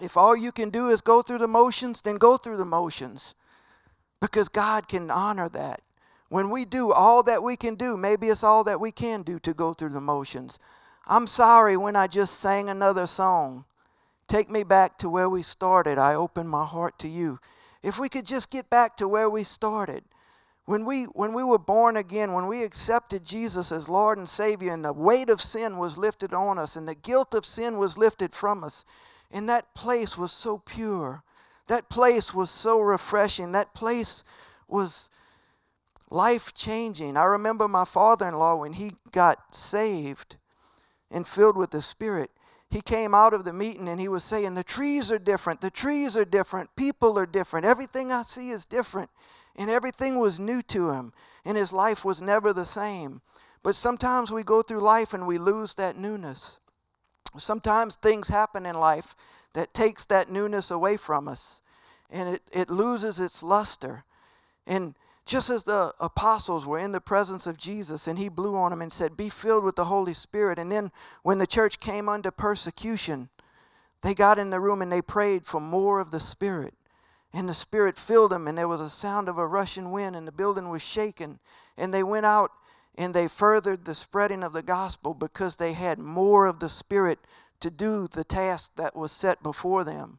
If all you can do is go through the motions, then go through the motions because God can honor that. When we do all that we can do, maybe it's all that we can do to go through the motions. I'm sorry when I just sang another song. Take me back to where we started. I open my heart to you. If we could just get back to where we started. When we, when we were born again, when we accepted Jesus as Lord and Savior, and the weight of sin was lifted on us, and the guilt of sin was lifted from us, and that place was so pure. That place was so refreshing. That place was life changing. I remember my father in law when he got saved and filled with the Spirit. He came out of the meeting and he was saying, The trees are different. The trees are different. People are different. Everything I see is different and everything was new to him, and his life was never the same. But sometimes we go through life and we lose that newness. Sometimes things happen in life that takes that newness away from us, and it, it loses its luster. And just as the apostles were in the presence of Jesus and he blew on them and said, Be filled with the Holy Spirit. And then when the church came under persecution, they got in the room and they prayed for more of the Spirit. And the Spirit filled them, and there was a sound of a rushing wind, and the building was shaken. And they went out and they furthered the spreading of the gospel because they had more of the Spirit to do the task that was set before them.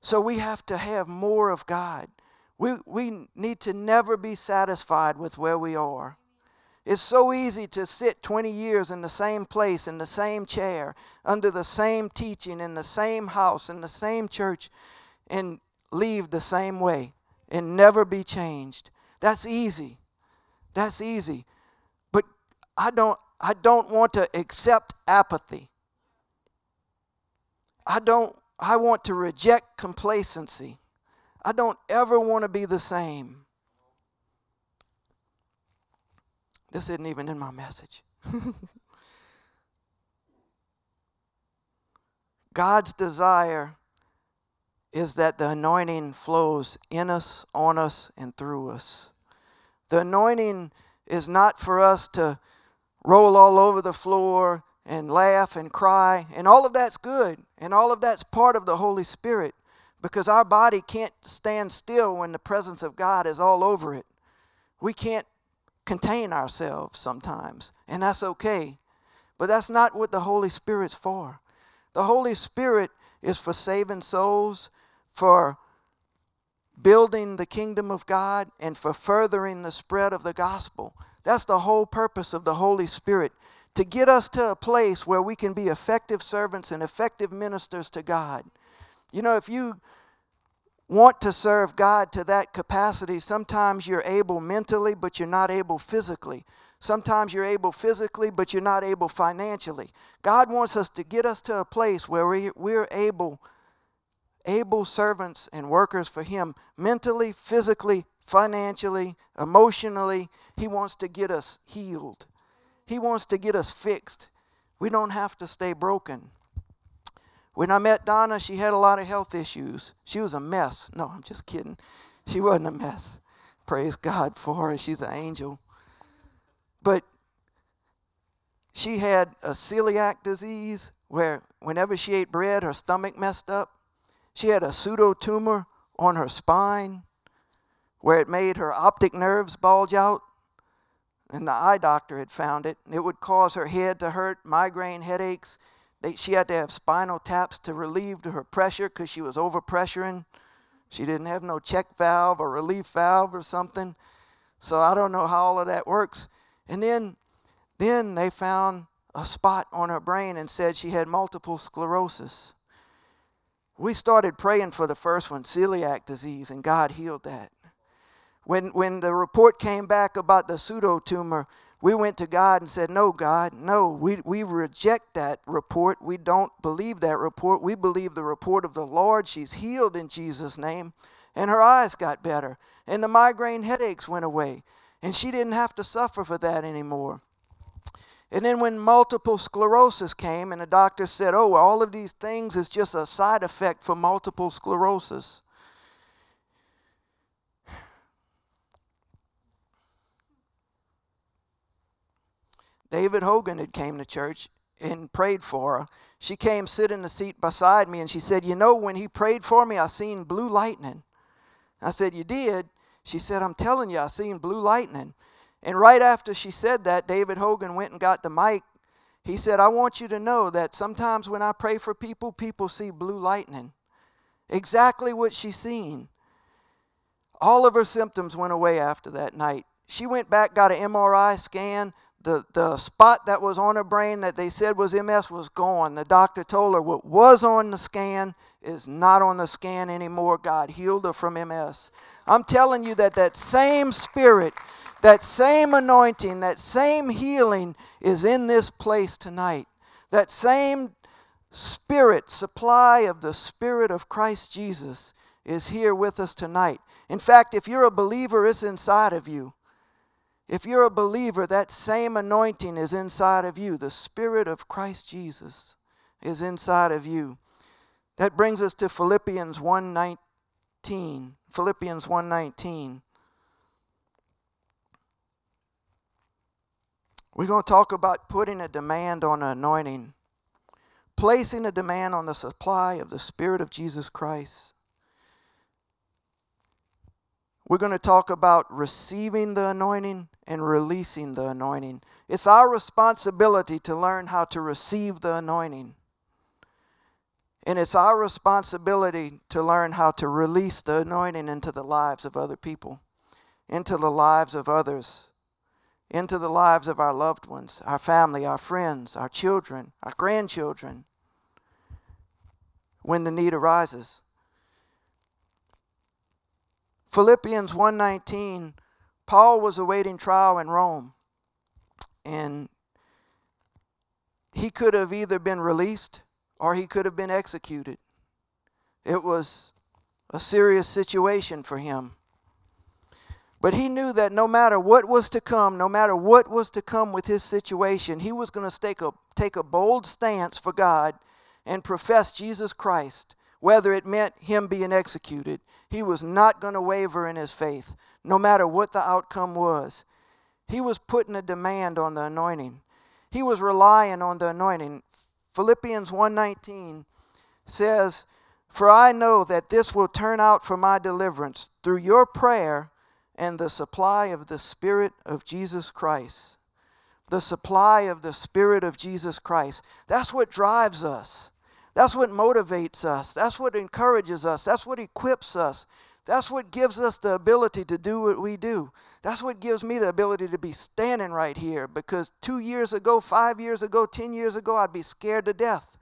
So we have to have more of God. We, we need to never be satisfied with where we are. It's so easy to sit 20 years in the same place, in the same chair, under the same teaching, in the same house, in the same church, and leave the same way and never be changed. That's easy. That's easy. But I don't I don't want to accept apathy. I don't I want to reject complacency. I don't ever want to be the same. This isn't even in my message. God's desire is that the anointing flows in us, on us, and through us. The anointing is not for us to roll all over the floor and laugh and cry, and all of that's good, and all of that's part of the Holy Spirit because our body can't stand still when the presence of God is all over it. We can't contain ourselves sometimes, and that's okay. But that's not what the Holy Spirit's for. The Holy Spirit is for saving souls, for building the kingdom of God and for furthering the spread of the gospel. That's the whole purpose of the Holy Spirit to get us to a place where we can be effective servants and effective ministers to God. You know, if you want to serve God to that capacity, sometimes you're able mentally, but you're not able physically. Sometimes you're able physically, but you're not able financially. God wants us to get us to a place where we, we're able able servants and workers for Him mentally, physically, financially, emotionally. He wants to get us healed, He wants to get us fixed. We don't have to stay broken. When I met Donna, she had a lot of health issues. She was a mess. No, I'm just kidding. She wasn't a mess. Praise God for her. She's an angel. But she had a celiac disease where whenever she ate bread, her stomach messed up. She had a pseudo tumor on her spine where it made her optic nerves bulge out. And the eye doctor had found it. It would cause her head to hurt, migraine headaches. She had to have spinal taps to relieve her pressure because she was overpressuring. She didn't have no check valve or relief valve or something. So I don't know how all of that works. And then, then they found a spot on her brain and said she had multiple sclerosis. We started praying for the first one, celiac disease, and God healed that. When, when the report came back about the pseudo tumor, we went to God and said, No, God, no, we, we reject that report. We don't believe that report. We believe the report of the Lord. She's healed in Jesus' name. And her eyes got better. And the migraine headaches went away. And she didn't have to suffer for that anymore. And then when multiple sclerosis came, and the doctor said, oh, all of these things is just a side effect for multiple sclerosis. David Hogan had came to church, and prayed for her, she came sit in the seat beside me and she said, You know, when he prayed for me, I seen blue lightning. I said, You did? She said, I'm telling you, I seen blue lightning. And right after she said that, David Hogan went and got the mic. He said, I want you to know that sometimes when I pray for people, people see blue lightning. Exactly what she seen. All of her symptoms went away after that night. She went back, got an MRI scan. The, the spot that was on her brain that they said was MS was gone. The doctor told her what was on the scan is not on the scan anymore. God healed her from MS. I'm telling you that that same spirit, that same anointing, that same healing is in this place tonight. That same spirit, supply of the Spirit of Christ Jesus is here with us tonight. In fact, if you're a believer, it's inside of you. If you're a believer, that same anointing is inside of you. The Spirit of Christ Jesus is inside of you. That brings us to Philippians 1:19. Philippians 1:19. We're going to talk about putting a demand on an anointing, placing a demand on the supply of the Spirit of Jesus Christ. We're going to talk about receiving the anointing and releasing the anointing. It's our responsibility to learn how to receive the anointing. And it's our responsibility to learn how to release the anointing into the lives of other people, into the lives of others, into the lives of our loved ones, our family, our friends, our children, our grandchildren, when the need arises. Philippians 1:19 Paul was awaiting trial in Rome and he could have either been released or he could have been executed. It was a serious situation for him. But he knew that no matter what was to come, no matter what was to come with his situation, he was going to take a, take a bold stance for God and profess Jesus Christ whether it meant him being executed. He was not going to waver in his faith, no matter what the outcome was. He was putting a demand on the anointing. He was relying on the anointing. Philippians 1:19 says, "For I know that this will turn out for my deliverance through your prayer and the supply of the Spirit of Jesus Christ." The supply of the Spirit of Jesus Christ. That's what drives us. That's what motivates us. That's what encourages us. That's what equips us. That's what gives us the ability to do what we do. That's what gives me the ability to be standing right here because two years ago, five years ago, 10 years ago, I'd be scared to death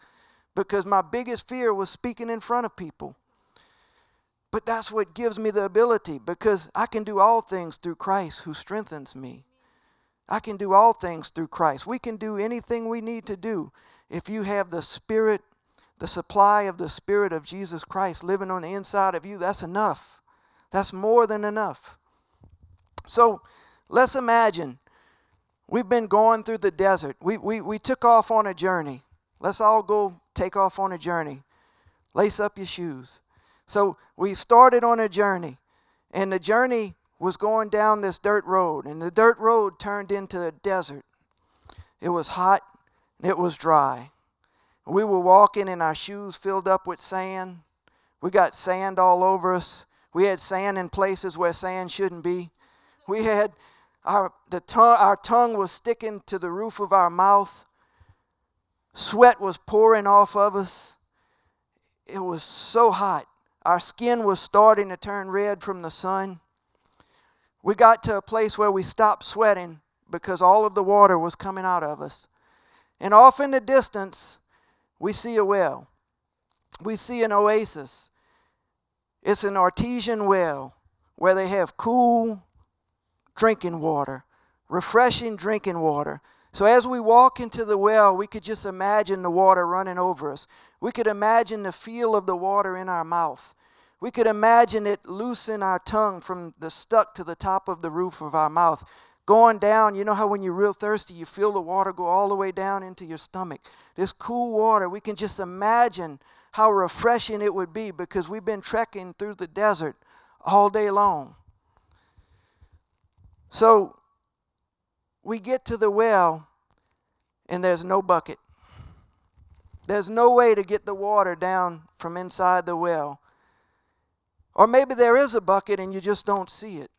because my biggest fear was speaking in front of people. But that's what gives me the ability because I can do all things through Christ who strengthens me. I can do all things through Christ. We can do anything we need to do if you have the Spirit the supply of the Spirit of Jesus Christ living on the inside of you, that's enough. That's more than enough. So let's imagine we've been going through the desert. We, we, we took off on a journey. Let's all go take off on a journey. Lace up your shoes. So we started on a journey, and the journey was going down this dirt road, and the dirt road turned into a desert. It was hot and it was dry. We were walking and our shoes filled up with sand. We got sand all over us. We had sand in places where sand shouldn't be. We had our the tongue our tongue was sticking to the roof of our mouth. Sweat was pouring off of us. It was so hot. Our skin was starting to turn red from the sun. We got to a place where we stopped sweating because all of the water was coming out of us. And off in the distance, we see a well, we see an oasis. It's an artesian well where they have cool drinking water, refreshing drinking water. So as we walk into the well, we could just imagine the water running over us. We could imagine the feel of the water in our mouth. We could imagine it loosen our tongue from the stuck to the top of the roof of our mouth going down. You know how when you're real thirsty, you feel the water go all the way down into your stomach. This cool water, we can just imagine how refreshing it would be because we've been trekking through the desert all day long. So we get to the well, and there's no bucket. There's no way to get the water down from inside the well. Or maybe there is a bucket and you just don't see it.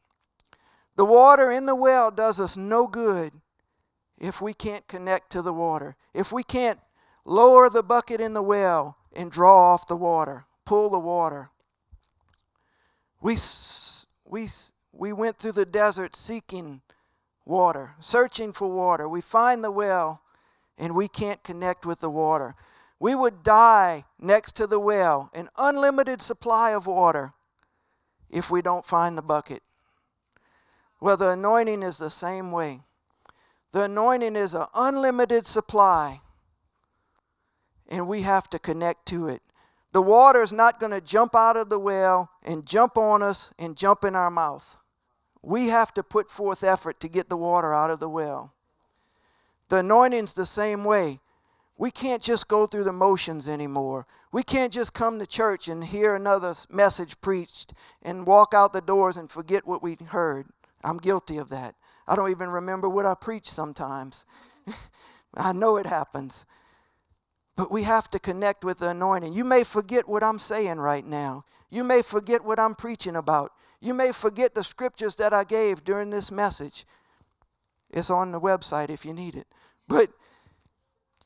The water in the well does us no good if we can't connect to the water. If we can't lower the bucket in the well and draw off the water, pull the water. We, we, we went through the desert seeking water, searching for water. We find the well and we can't connect with the water. We would die next to the well, an unlimited supply of water, if we don't find the bucket. Well, the anointing is the same way. The anointing is an unlimited supply, and we have to connect to it. The water is not going to jump out of the well and jump on us and jump in our mouth. We have to put forth effort to get the water out of the well. The anointing's the same way. We can't just go through the motions anymore. We can't just come to church and hear another message preached and walk out the doors and forget what we heard. I'm guilty of that. I don't even remember what I preached sometimes. I know it happens. But we have to connect with the anointing. You may forget what I'm saying right now. You may forget what I'm preaching about. You may forget the scriptures that I gave during this message. It's on the website if you need it. But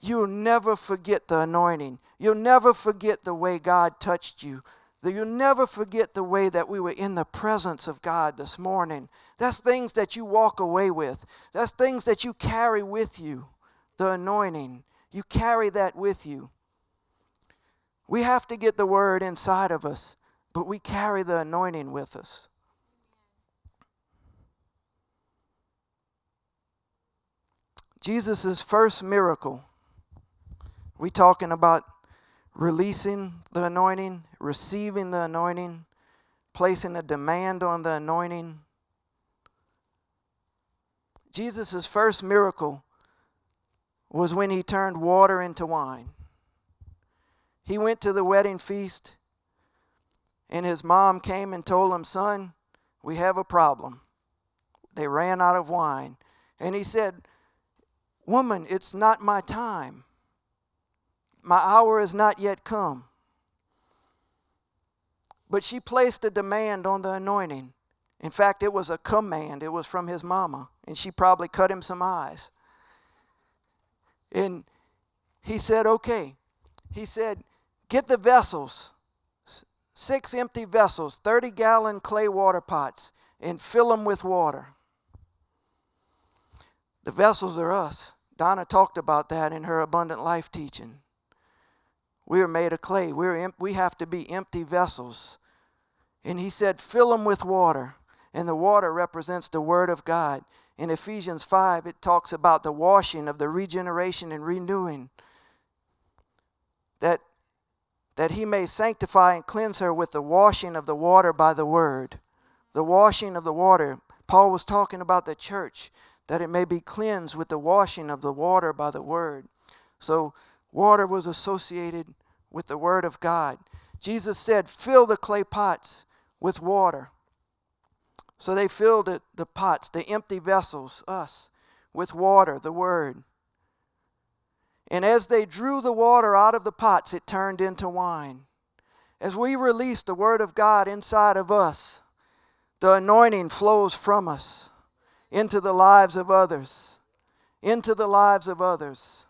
you'll never forget the anointing. You'll never forget the way God touched you. You'll never forget the way that we were in the presence of God this morning. That's things that you walk away with, that's things that you carry with you. The anointing. You carry that with you. We have to get the word inside of us, but we carry the anointing with us. Jesus' first miracle, we talking about releasing the anointing, receiving the anointing, placing a demand on the anointing. Jesus' first miracle was when he turned water into wine. He went to the wedding feast, and his mom came and told him, Son, we have a problem. They ran out of wine. And he said, Woman, it's not my time. My hour is not yet come. But she placed a demand on the anointing. In fact, it was a command, it was from his mama, and she probably cut him some eyes. And he said, Okay. He said, Get the vessels, six empty vessels, 30 gallon clay water pots, and fill them with water. The vessels are us. Donna talked about that in her abundant life teaching. We are made of clay. We're, we have to be empty vessels. And he said, fill them with water. And the water represents the Word of God. In Ephesians 5, it talks about the washing of the regeneration and renewing. That, that he may sanctify and cleanse her with the washing of the water by the Word. The washing of the water. Paul was talking about the church, that it may be cleansed with the washing of the water by the Word. So Water was associated with the Word of God. Jesus said, Fill the clay pots with water. So they filled it, the pots, the empty vessels, us, with water, the Word. And as they drew the water out of the pots, it turned into wine. As we release the Word of God inside of us, the anointing flows from us into the lives of others. Into the lives of others.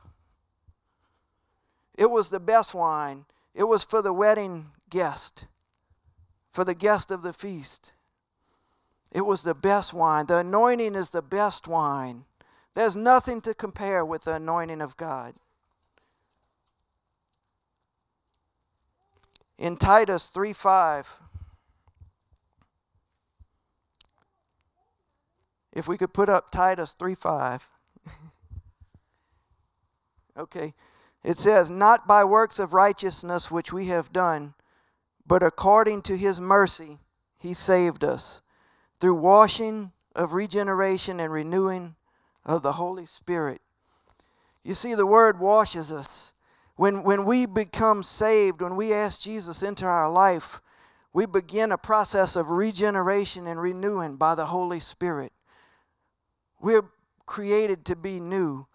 It was the best wine. It was for the wedding guest, for the guest of the feast. It was the best wine. The anointing is the best wine. There's nothing to compare with the anointing of God. In Titus 3 5, if we could put up Titus 3 5. okay. It says, Not by works of righteousness which we have done, but according to his mercy he saved us, through washing of regeneration and renewing of the Holy Spirit. You see, the word washes us. When, when we become saved, when we ask Jesus into our life, we begin a process of regeneration and renewing by the Holy Spirit. We're created to be new.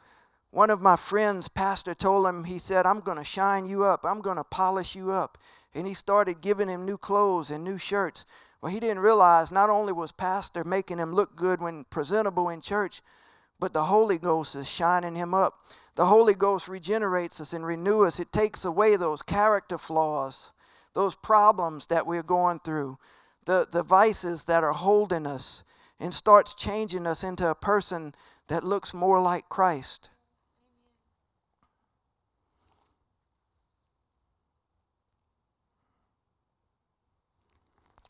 One of my friends, pastor, told him, he said, I'm going to shine you up. I'm going to polish you up. And he started giving him new clothes and new shirts. Well, he didn't realize not only was pastor making him look good when presentable in church, but the Holy Ghost is shining him up. The Holy Ghost regenerates us and renews us. It takes away those character flaws, those problems that we're going through, the, the vices that are holding us, and starts changing us into a person that looks more like Christ.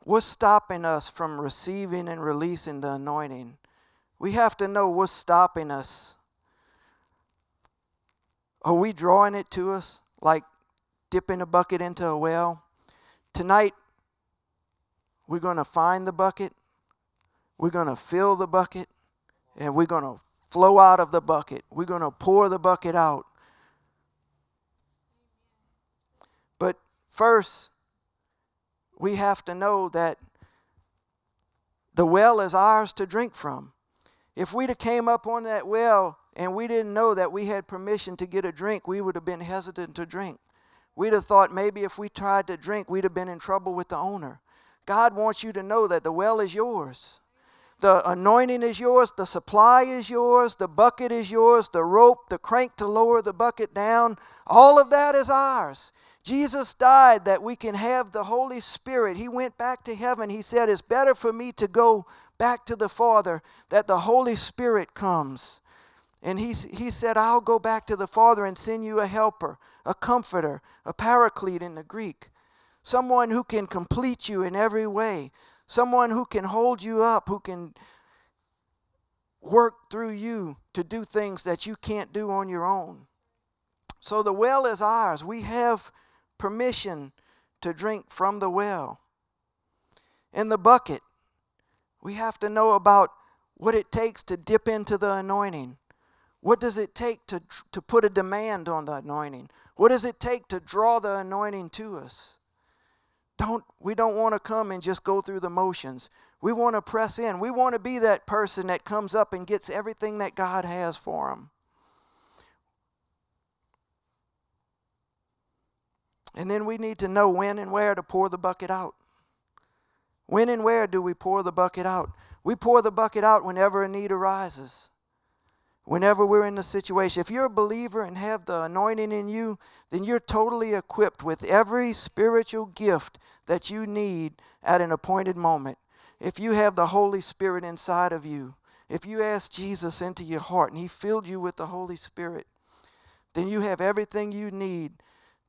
What's stopping us from receiving and releasing the anointing? We have to know what's stopping us. Are we drawing it to us like dipping a bucket into a well? Tonight, we're going to find the bucket, we're going to fill the bucket, and we're going to flow out of the bucket. We're going to pour the bucket out. But first, we have to know that the well is ours to drink from. If we'd have came up on that well and we didn't know that we had permission to get a drink, we would have been hesitant to drink. We'd have thought maybe if we tried to drink, we'd have been in trouble with the owner. God wants you to know that the well is yours. The anointing is yours, the supply is yours, the bucket is yours, the rope, the crank to lower the bucket down, all of that is ours. Jesus died that we can have the Holy Spirit. He went back to heaven. He said, It's better for me to go back to the Father that the Holy Spirit comes. And he, he said, I'll go back to the Father and send you a helper, a comforter, a paraclete in the Greek, someone who can complete you in every way, someone who can hold you up, who can work through you to do things that you can't do on your own. So the well is ours. We have permission to drink from the well. In the bucket, we have to know about what it takes to dip into the anointing. What does it take to, to put a demand on the anointing? What does it take to draw the anointing to us? Don't, we don't want to come and just go through the motions. We want to press in. We want to be that person that comes up and gets everything that God has for them. And then we need to know when and where to pour the bucket out. When and where do we pour the bucket out? We pour the bucket out whenever a need arises. Whenever we're in the situation. If you're a believer and have the anointing in you, then you're totally equipped with every spiritual gift that you need at an appointed moment. If you have the Holy Spirit inside of you, if you ask Jesus into your heart and He filled you with the Holy Spirit, then you have everything you need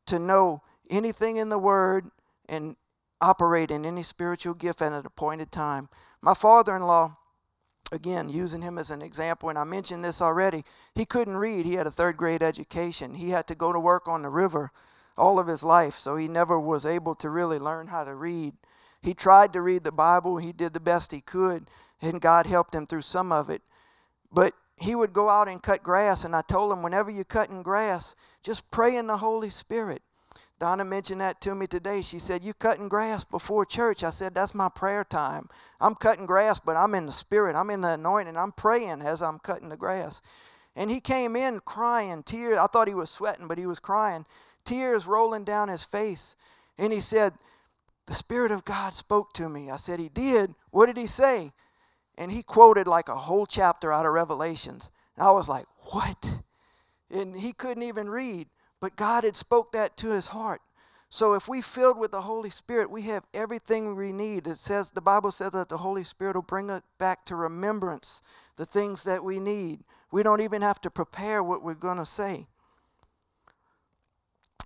to know anything in the Word and operate in any spiritual gift at an appointed time. My father in law, again, using him as an example, and I mentioned this already, he couldn't read. He had a third grade education. He had to go to work on the river all of his life, so he never was able to really learn how to read. He tried to read the Bible, he did the best he could, and God helped him through some of it. But he would go out and cut grass, and I told him, whenever you're cutting grass, just pray in the Holy Spirit. Donna mentioned that to me today. She said, You cutting grass before church? I said, That's my prayer time. I'm cutting grass, but I'm in the spirit. I'm in the anointing. I'm praying as I'm cutting the grass. And he came in crying, tears. I thought he was sweating, but he was crying, tears rolling down his face. And he said, The Spirit of God spoke to me. I said, He did. What did he say? And he quoted like a whole chapter out of Revelations. And I was like, What? And he couldn't even read. But God had spoke that to his heart. So if we filled with the Holy Spirit, we have everything we need. It says the Bible says that the Holy Spirit will bring it back to remembrance the things that we need. We don't even have to prepare what we're going to say.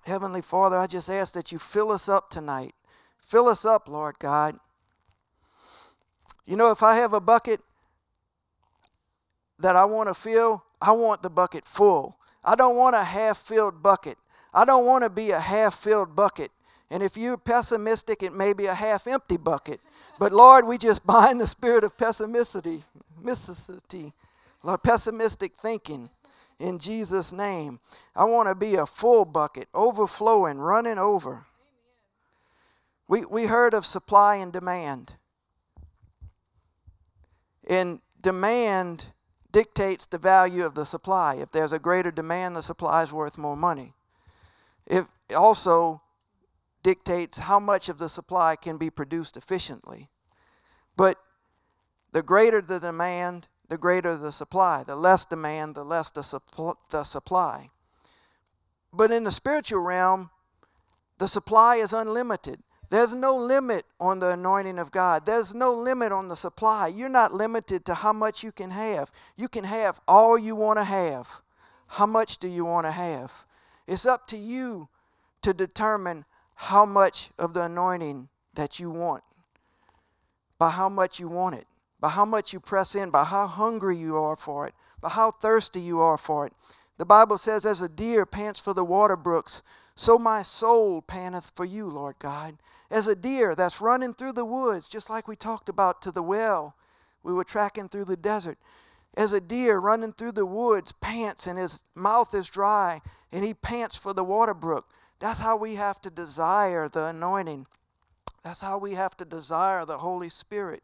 Heavenly Father, I just ask that you fill us up tonight. Fill us up, Lord God. You know, if I have a bucket that I want to fill, I want the bucket full. I don't want a half filled bucket. I don't want to be a half filled bucket. And if you're pessimistic, it may be a half empty bucket. But Lord, we just bind the spirit of pessimistic, pessimistic thinking in Jesus' name. I want to be a full bucket, overflowing, running over. We, we heard of supply and demand. And demand dictates the value of the supply. If there's a greater demand, the supply is worth more money. It also dictates how much of the supply can be produced efficiently. But the greater the demand, the greater the supply. The less demand, the less the, the supply. But in the spiritual realm, the supply is unlimited. There's no limit on the anointing of God. There's no limit on the supply. You're not limited to how much you can have. You can have all you want to have. How much do you want to have? It's up to you to determine how much of the anointing that you want, by how much you want it, by how much you press in, by how hungry you are for it, by how thirsty you are for it. The Bible says, as a deer pants for the water brooks, so my soul panteth for you, Lord God. As a deer that's running through the woods, just like we talked about to the well, we were tracking through the desert. As a deer running through the woods pants and his mouth is dry and he pants for the water brook. That's how we have to desire the anointing. That's how we have to desire the Holy Spirit.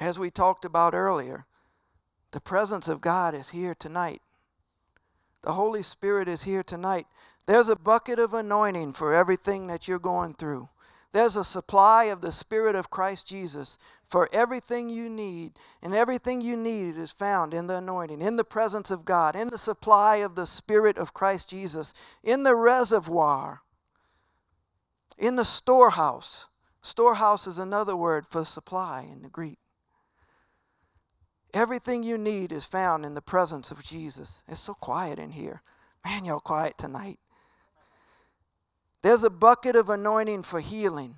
As we talked about earlier, the presence of God is here tonight. The Holy Spirit is here tonight. There's a bucket of anointing for everything that you're going through. There's a supply of the Spirit of Christ Jesus for everything you need. And everything you need is found in the anointing, in the presence of God, in the supply of the Spirit of Christ Jesus, in the reservoir, in the storehouse. Storehouse is another word for supply in the Greek. Everything you need is found in the presence of Jesus. It's so quiet in here. Man, y'all quiet tonight. There's a bucket of anointing for healing.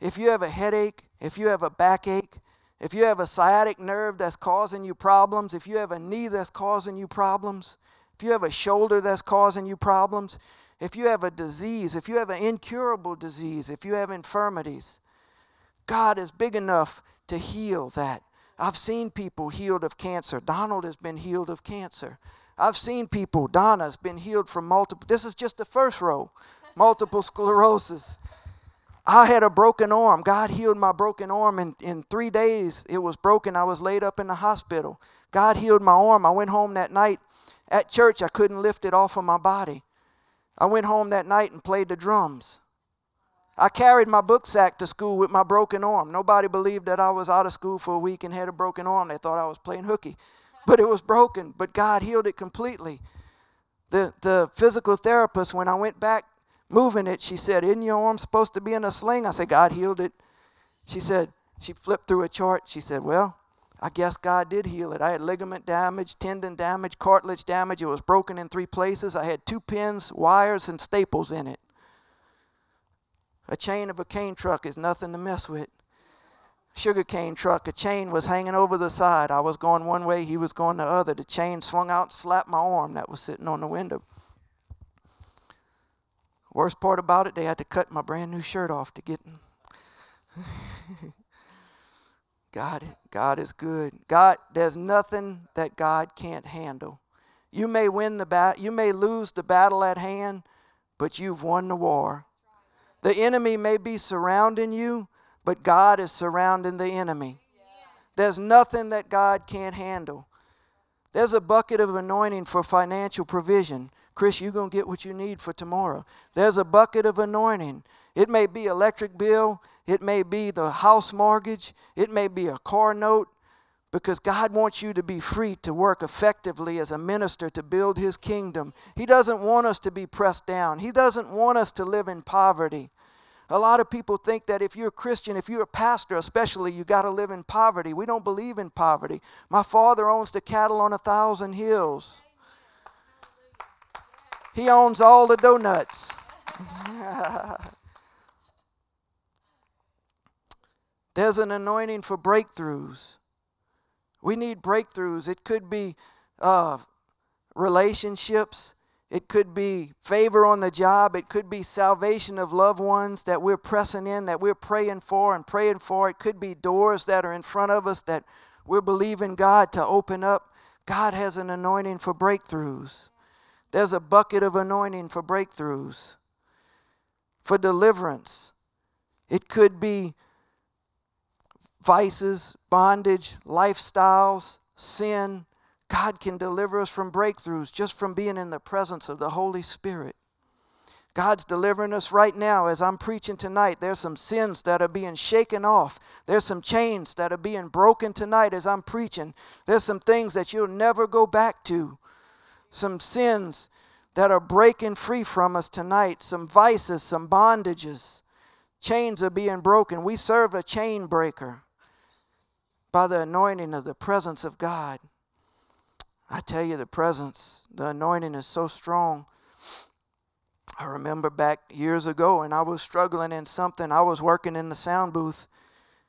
If you have a headache, if you have a backache, if you have a sciatic nerve that's causing you problems, if you have a knee that's causing you problems, if you have a shoulder that's causing you problems, if you have a disease, if you have an incurable disease, if you have infirmities, God is big enough to heal that. I've seen people healed of cancer. Donald has been healed of cancer. I've seen people, Donna's been healed from multiple, this is just the first row, multiple sclerosis. I had a broken arm. God healed my broken arm in, in three days. It was broken. I was laid up in the hospital. God healed my arm. I went home that night. At church, I couldn't lift it off of my body. I went home that night and played the drums. I carried my book sack to school with my broken arm. Nobody believed that I was out of school for a week and had a broken arm. They thought I was playing hooky. But it was broken, but God healed it completely. The, the physical therapist, when I went back moving it, she said, Isn't your arm supposed to be in a sling? I said, God healed it. She said, She flipped through a chart. She said, Well, I guess God did heal it. I had ligament damage, tendon damage, cartilage damage. It was broken in three places. I had two pins, wires, and staples in it. A chain of a cane truck is nothing to mess with. Sugar cane truck, a chain was hanging over the side. I was going one way, he was going the other. The chain swung out and slapped my arm that was sitting on the window. Worst part about it, they had to cut my brand new shirt off to get. God, God is good. God, there's nothing that God can't handle. You may win the bat, you may lose the battle at hand, but you've won the war. The enemy may be surrounding you, but God is surrounding the enemy. There's nothing that God can't handle. There's a bucket of anointing for financial provision. Chris, you're going to get what you need for tomorrow. There's a bucket of anointing. It may be electric bill, it may be the house mortgage, it may be a car note, because God wants you to be free to work effectively as a minister to build His kingdom. He doesn't want us to be pressed down, He doesn't want us to live in poverty. A lot of people think that if you're a Christian, if you're a pastor especially, you got to live in poverty. We don't believe in poverty. My father owns the cattle on a thousand hills. He owns all the donuts. There's an anointing for breakthroughs. We need breakthroughs. It could be uh, relationships, it could be favor on the job, it could be salvation of loved ones that we're pressing in, that we're praying for and praying for. It could be doors that are in front of us that we're believing God to open up. God has an anointing for breakthroughs. There's a bucket of anointing for breakthroughs, for deliverance. It could be vices, bondage, lifestyles, sin. God can deliver us from breakthroughs just from being in the presence of the Holy Spirit. God's delivering us right now as I'm preaching tonight. There's some sins that are being shaken off. There's some chains that are being broken tonight as I'm preaching. There's some things that you'll never go back to. Some sins that are breaking free from us tonight. Some vices, some bondages. Chains are being broken. We serve a chain breaker by the anointing of the presence of God. I tell you, the presence, the anointing is so strong. I remember back years ago, and I was struggling in something. I was working in the sound booth,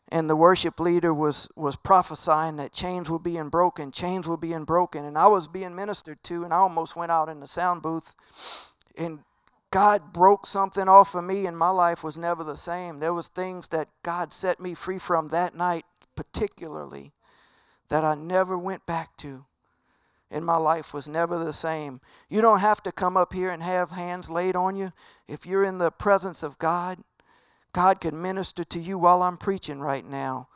and the worship leader was was prophesying that chains were being broken, chains were being broken, and I was being ministered to, and I almost went out in the sound booth, and God broke something off of me, and my life was never the same. There was things that God set me free from that night, particularly, that I never went back to and my life was never the same. You don't have to come up here and have hands laid on you. If you're in the presence of God, God can minister to you while I'm preaching right now.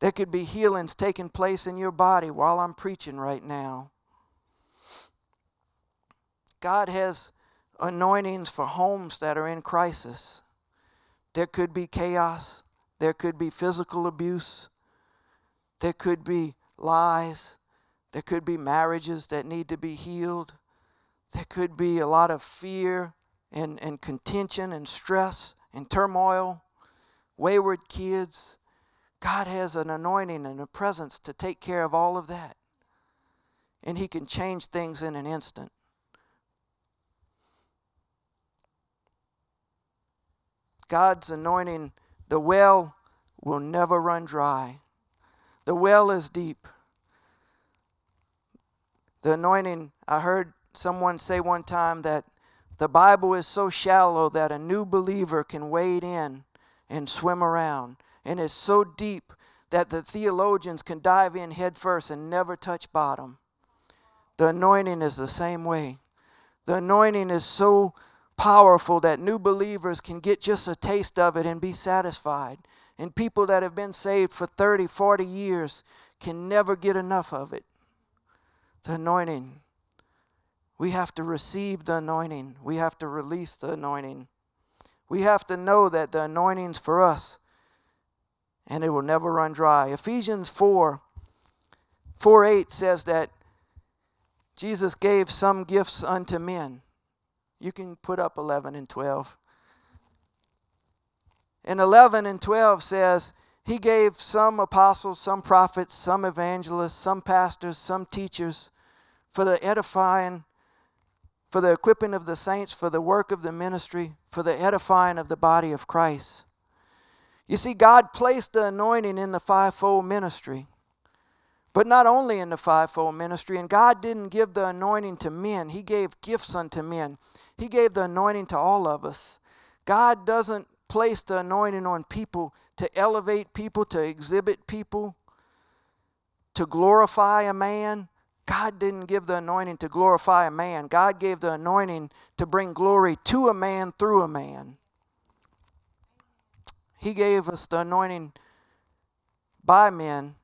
There could be healings taking place in your body while I'm preaching right now. God has anointings for homes that are in crisis. There could be chaos, there could be physical abuse, there could be lies, there could be marriages that need to be healed. There could be a lot of fear and, and contention and stress and turmoil, wayward kids. God has an anointing and a presence to take care of all of that. And He can change things in an instant. God's anointing, the well will never run dry. The well is deep. The anointing, I heard someone say one time that the Bible is so shallow that a new believer can wade in and swim around. And it's so deep that the theologians can dive in headfirst and never touch bottom. The anointing is the same way. The anointing is so powerful that new believers can get just a taste of it and be satisfied. And people that have been saved for 30, 40 years can never get enough of it the anointing. We have to receive the anointing. We have to release the anointing. We have to know that the anointing's for us and it will never run dry. Ephesians 4 4 8 says that Jesus gave some gifts unto men. You can put up 11 and 12. And 11 and 12 says, He gave some apostles, some prophets, some evangelists, some pastors, some teachers for the edifying, for the equipping of the saints, for the work of the ministry, for the edifying of the body of Christ. You see, God placed the anointing in the fivefold ministry, but not only in the fivefold ministry. And God didn't give the anointing to men, He gave gifts unto men. He gave the anointing to all of us. God doesn't place the anointing on people to elevate people, to exhibit people, to glorify a man. God didn't give the anointing to glorify a man. God gave the anointing to bring glory to a man through a man. He gave us the anointing by men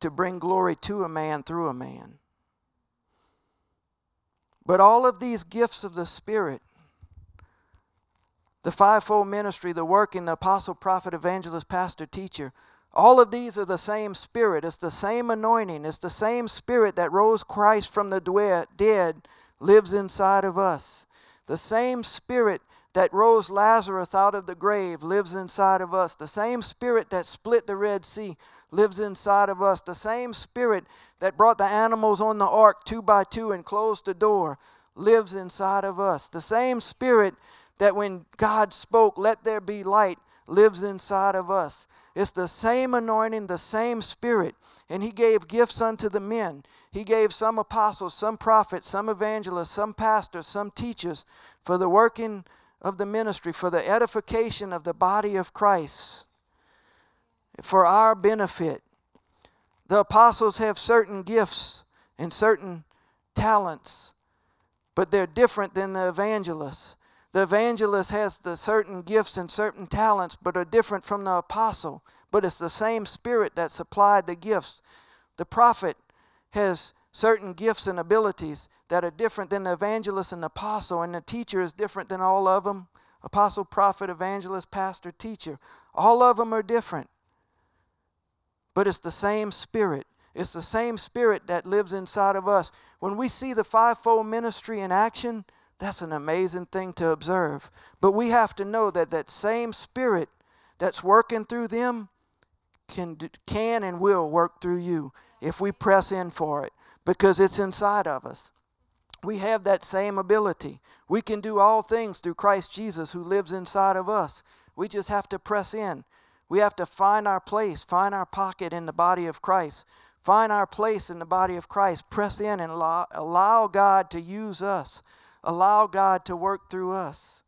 to bring glory to a man through a man. But all of these gifts of the Spirit, the fivefold ministry, the working, the apostle, prophet, evangelist, pastor, teacher, all of these are the same spirit. It's the same anointing. It's the same spirit that rose Christ from the dead lives inside of us. The same spirit that rose Lazarus out of the grave lives inside of us. The same spirit that split the Red Sea lives inside of us. The same spirit that brought the animals on the ark two by two and closed the door lives inside of us. The same spirit that when God spoke, let there be light, lives inside of us. It's the same anointing, the same spirit. And he gave gifts unto the men. He gave some apostles, some prophets, some evangelists, some pastors, some teachers for the working of the ministry, for the edification of the body of Christ, for our benefit. The apostles have certain gifts and certain talents but they're different than the evangelist. The evangelist has the certain gifts and certain talents, but are different from the apostle. But it's the same spirit that supplied the gifts. The prophet has certain gifts and abilities that are different than the evangelist and the apostle, and the teacher is different than all of them apostle, prophet, evangelist, pastor, teacher. All of them are different. But it's the same spirit. It's the same spirit that lives inside of us. When we see the fivefold ministry in action, that's an amazing thing to observe. But we have to know that that same spirit that's working through them can, can and will work through you if we press in for it because it's inside of us. We have that same ability. We can do all things through Christ Jesus who lives inside of us. We just have to press in. We have to find our place, find our pocket in the body of Christ, find our place in the body of Christ, press in and allow, allow God to use us, allow God to work through us.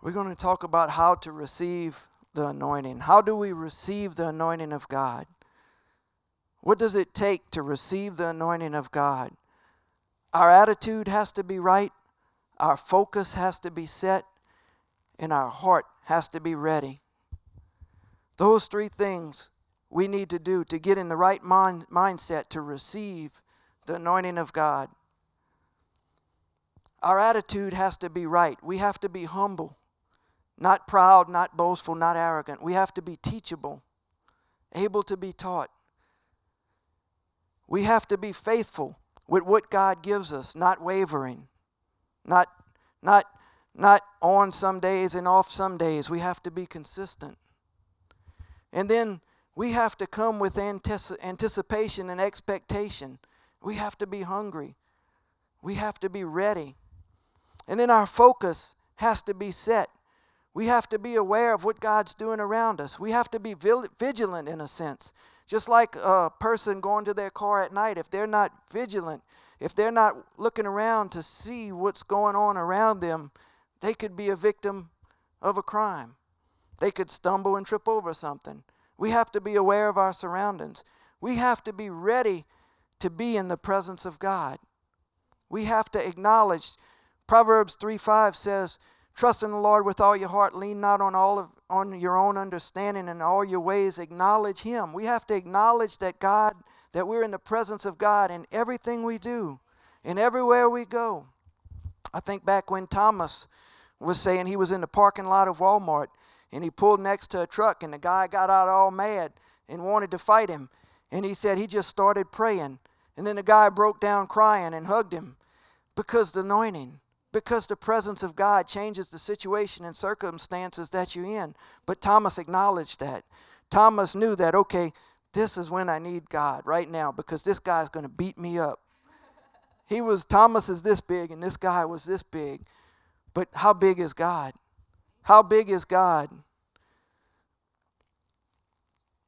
We're going to talk about how to receive the anointing. How do we receive the anointing of God? What does it take to receive the anointing of God? Our attitude has to be right, our focus has to be set, and our heart has to be ready. Those three things we need to do to get in the right mind, mindset to receive the anointing of God. Our attitude has to be right. We have to be humble. Not proud, not boastful, not arrogant. We have to be teachable, able to be taught. We have to be faithful with what God gives us, not wavering, not, not, not on some days and off some days. We have to be consistent. And then we have to come with anticipation and expectation. We have to be hungry. We have to be ready. And then our focus has to be set. We have to be aware of what God's doing around us. We have to be vigilant in a sense. Just like a person going to their car at night, if they're not vigilant, if they're not looking around to see what's going on around them, they could be a victim of a crime. They could stumble and trip over something. We have to be aware of our surroundings. We have to be ready to be in the presence of God. We have to acknowledge Proverbs 3 5 says, Trust in the Lord with all your heart. Lean not on all of on your own understanding and all your ways. Acknowledge Him. We have to acknowledge that God, that we're in the presence of God in everything we do, and everywhere we go. I think back when Thomas was saying he was in the parking lot of Walmart and he pulled next to a truck and the guy got out all mad and wanted to fight him. And he said he just started praying. And then the guy broke down crying and hugged him because the anointing because the presence of God changes the situation and circumstances that you're in. But Thomas acknowledged that. Thomas knew that, okay, this is when I need God right now because this guy's going to beat me up. He was, Thomas is this big and this guy was this big. But how big is God? How big is God?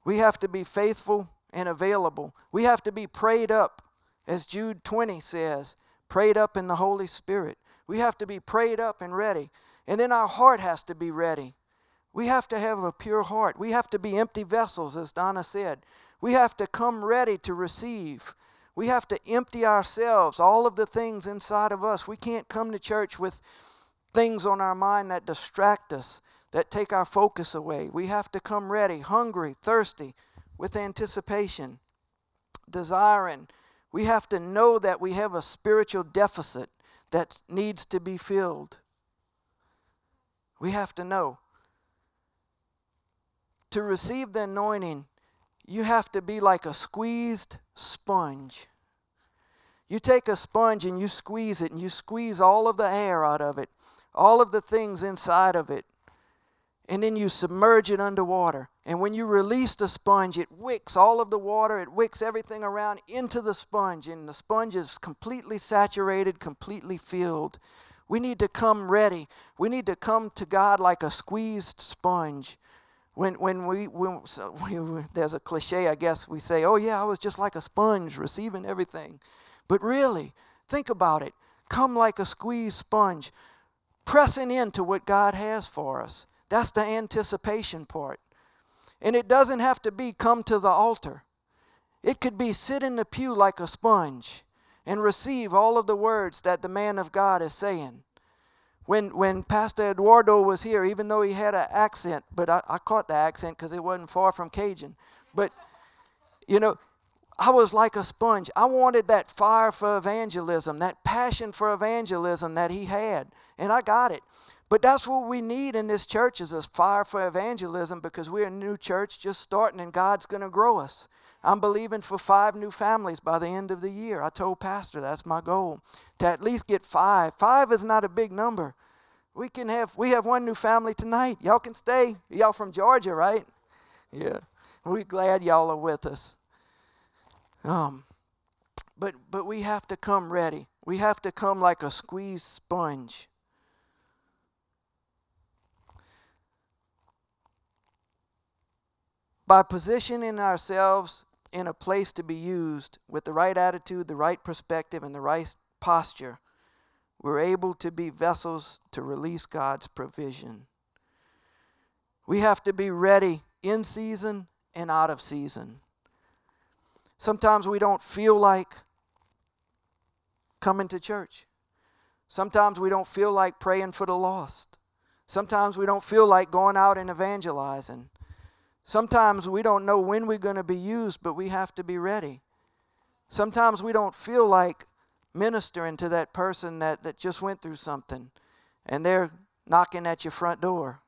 We have to be faithful and available. We have to be prayed up, as Jude 20 says, prayed up in the Holy Spirit. We have to be prayed up and ready. And then our heart has to be ready. We have to have a pure heart. We have to be empty vessels, as Donna said. We have to come ready to receive. We have to empty ourselves, all of the things inside of us. We can't come to church with things on our mind that distract us, that take our focus away. We have to come ready, hungry, thirsty, with anticipation, desiring. We have to know that we have a spiritual deficit that needs to be filled. We have to know. To receive the anointing, you have to be like a squeezed sponge. You take a sponge and you squeeze it, and you squeeze all of the air out of it, all of the things inside of it and then you submerge it underwater. And when you release the sponge, it wicks all of the water, it wicks everything around into the sponge, and the sponge is completely saturated, completely filled. We need to come ready. We need to come to God like a squeezed sponge. When, when, we, when so we, there's a cliche, I guess, we say, oh, yeah, I was just like a sponge receiving everything. But really, think about it. come like a squeezed sponge, pressing into what God has for us. That's the anticipation part. And it doesn't have to be come to the altar. It could be sit in the pew like a sponge and receive all of the words that the man of God is saying. When, when Pastor Eduardo was here, even though he had an accent, but I, I caught the accent because it wasn't far from Cajun. But, you know, I was like a sponge. I wanted that fire for evangelism, that passion for evangelism that he had, and I got it. But that's what we need in this church is a fire for evangelism because we're a new church just starting and God's going to grow us. I'm believing for five new families by the end of the year. I told Pastor that's my goal to at least get five. Five is not a big number. We can have we have one new family tonight. Y'all can stay. Y'all from Georgia, right? Yeah. We're glad y'all are with us. Um, but but we have to come ready. We have to come like a squeezed sponge. By positioning ourselves in a place to be used with the right attitude, the right perspective, and the right posture, we're able to be vessels to release God's provision. We have to be ready in season and out of season. Sometimes we don't feel like coming to church. Sometimes we don't feel like praying for the lost. Sometimes we don't feel like going out and evangelizing. Sometimes we don't know when we're going to be used, but we have to be ready. Sometimes we don't feel like ministering to that person that, that just went through something and they're knocking at your front door.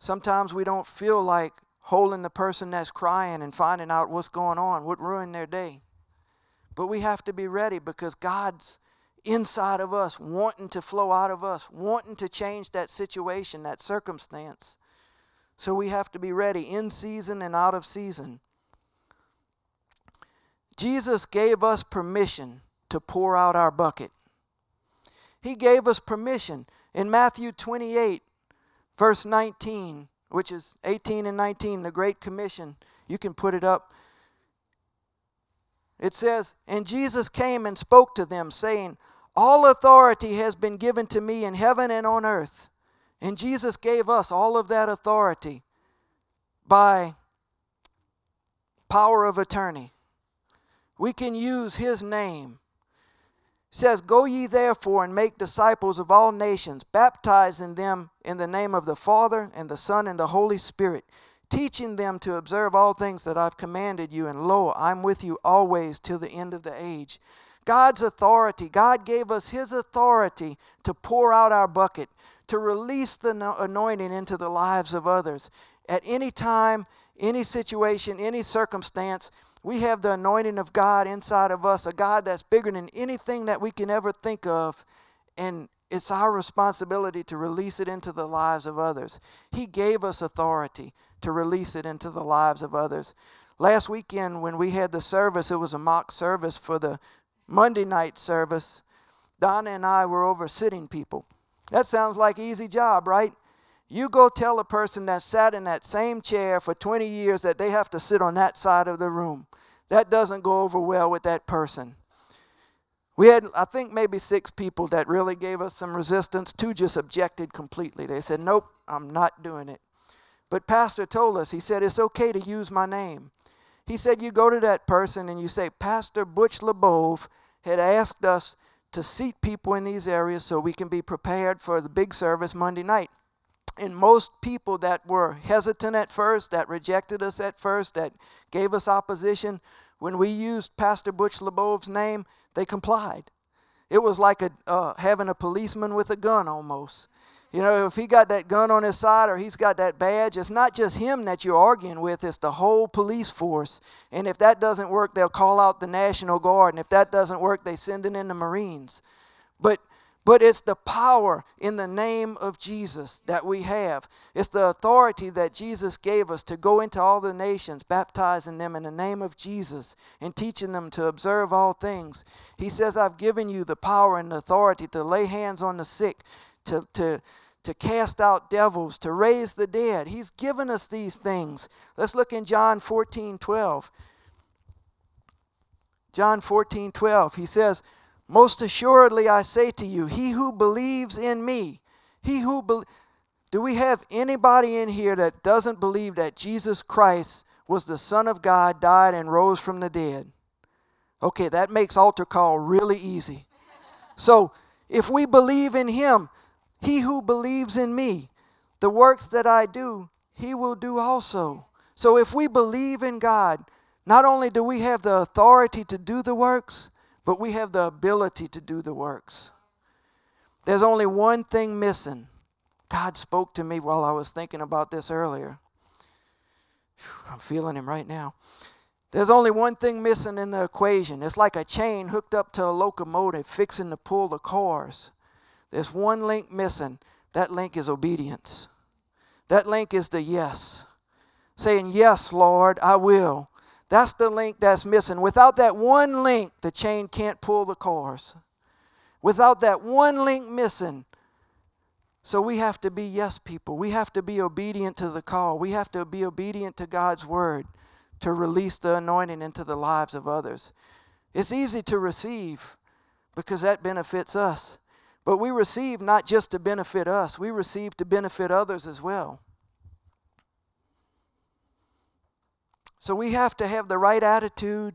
Sometimes we don't feel like holding the person that's crying and finding out what's going on, would ruin their day. But we have to be ready because God's inside of us, wanting to flow out of us, wanting to change that situation, that circumstance. So we have to be ready in season and out of season. Jesus gave us permission to pour out our bucket. He gave us permission. In Matthew 28, verse 19, which is 18 and 19, the Great Commission, you can put it up. It says, And Jesus came and spoke to them, saying, All authority has been given to me in heaven and on earth. And Jesus gave us all of that authority by power of attorney. We can use his name. Says, Go ye therefore and make disciples of all nations, baptizing them in the name of the Father and the Son and the Holy Spirit, teaching them to observe all things that I've commanded you. And lo, I'm with you always till the end of the age. God's authority, God gave us His authority to pour out our bucket, to release the anointing into the lives of others. At any time, any situation, any circumstance, we have the anointing of God inside of us, a God that's bigger than anything that we can ever think of. And it's our responsibility to release it into the lives of others. He gave us authority to release it into the lives of others. Last weekend, when we had the service, it was a mock service for the Monday night service. Donna and I were over sitting people. That sounds like easy job, right? You go tell a person that sat in that same chair for 20 years that they have to sit on that side of the room. That doesn't go over well with that person. We had, I think, maybe six people that really gave us some resistance. Two just objected completely. They said, Nope, I'm not doing it. But Pastor told us, he said, It's okay to use my name. He said, You go to that person and you say, Pastor Butch LeBove had asked us to seat people in these areas so we can be prepared for the big service Monday night. And most people that were hesitant at first, that rejected us at first, that gave us opposition, when we used Pastor Butch LeBove's name, they complied. It was like a, uh, having a policeman with a gun almost. You know, if he got that gun on his side or he's got that badge, it's not just him that you're arguing with, it's the whole police force. And if that doesn't work, they'll call out the National Guard. And if that doesn't work, they send in the Marines. But but it's the power in the name of Jesus that we have. It's the authority that Jesus gave us to go into all the nations, baptizing them in the name of Jesus and teaching them to observe all things. He says, I've given you the power and authority to lay hands on the sick, to, to, to cast out devils, to raise the dead. He's given us these things. Let's look in John 14 12. John 14 12. He says, Most assuredly, I say to you, he who believes in me, he who be- do we have anybody in here that doesn't believe that Jesus Christ was the Son of God, died, and rose from the dead? Okay, that makes altar call really easy. So, if we believe in him, he who believes in me, the works that I do, he will do also. So, if we believe in God, not only do we have the authority to do the works, but we have the ability to do the works. There's only one thing missing. God spoke to me while I was thinking about this earlier. I'm feeling him right now. There's only one thing missing in the equation. It's like a chain hooked up to a locomotive fixing to pull the cars. There's one link missing. That link is obedience. That link is the yes. Saying, Yes, Lord, I will. That's the link that's missing. Without that one link, the chain can't pull the cars. Without that one link missing, so we have to be yes people. We have to be obedient to the call. We have to be obedient to God's word to release the anointing into the lives of others. It's easy to receive because that benefits us. But we receive not just to benefit us, we receive to benefit others as well. So we have to have the right attitude,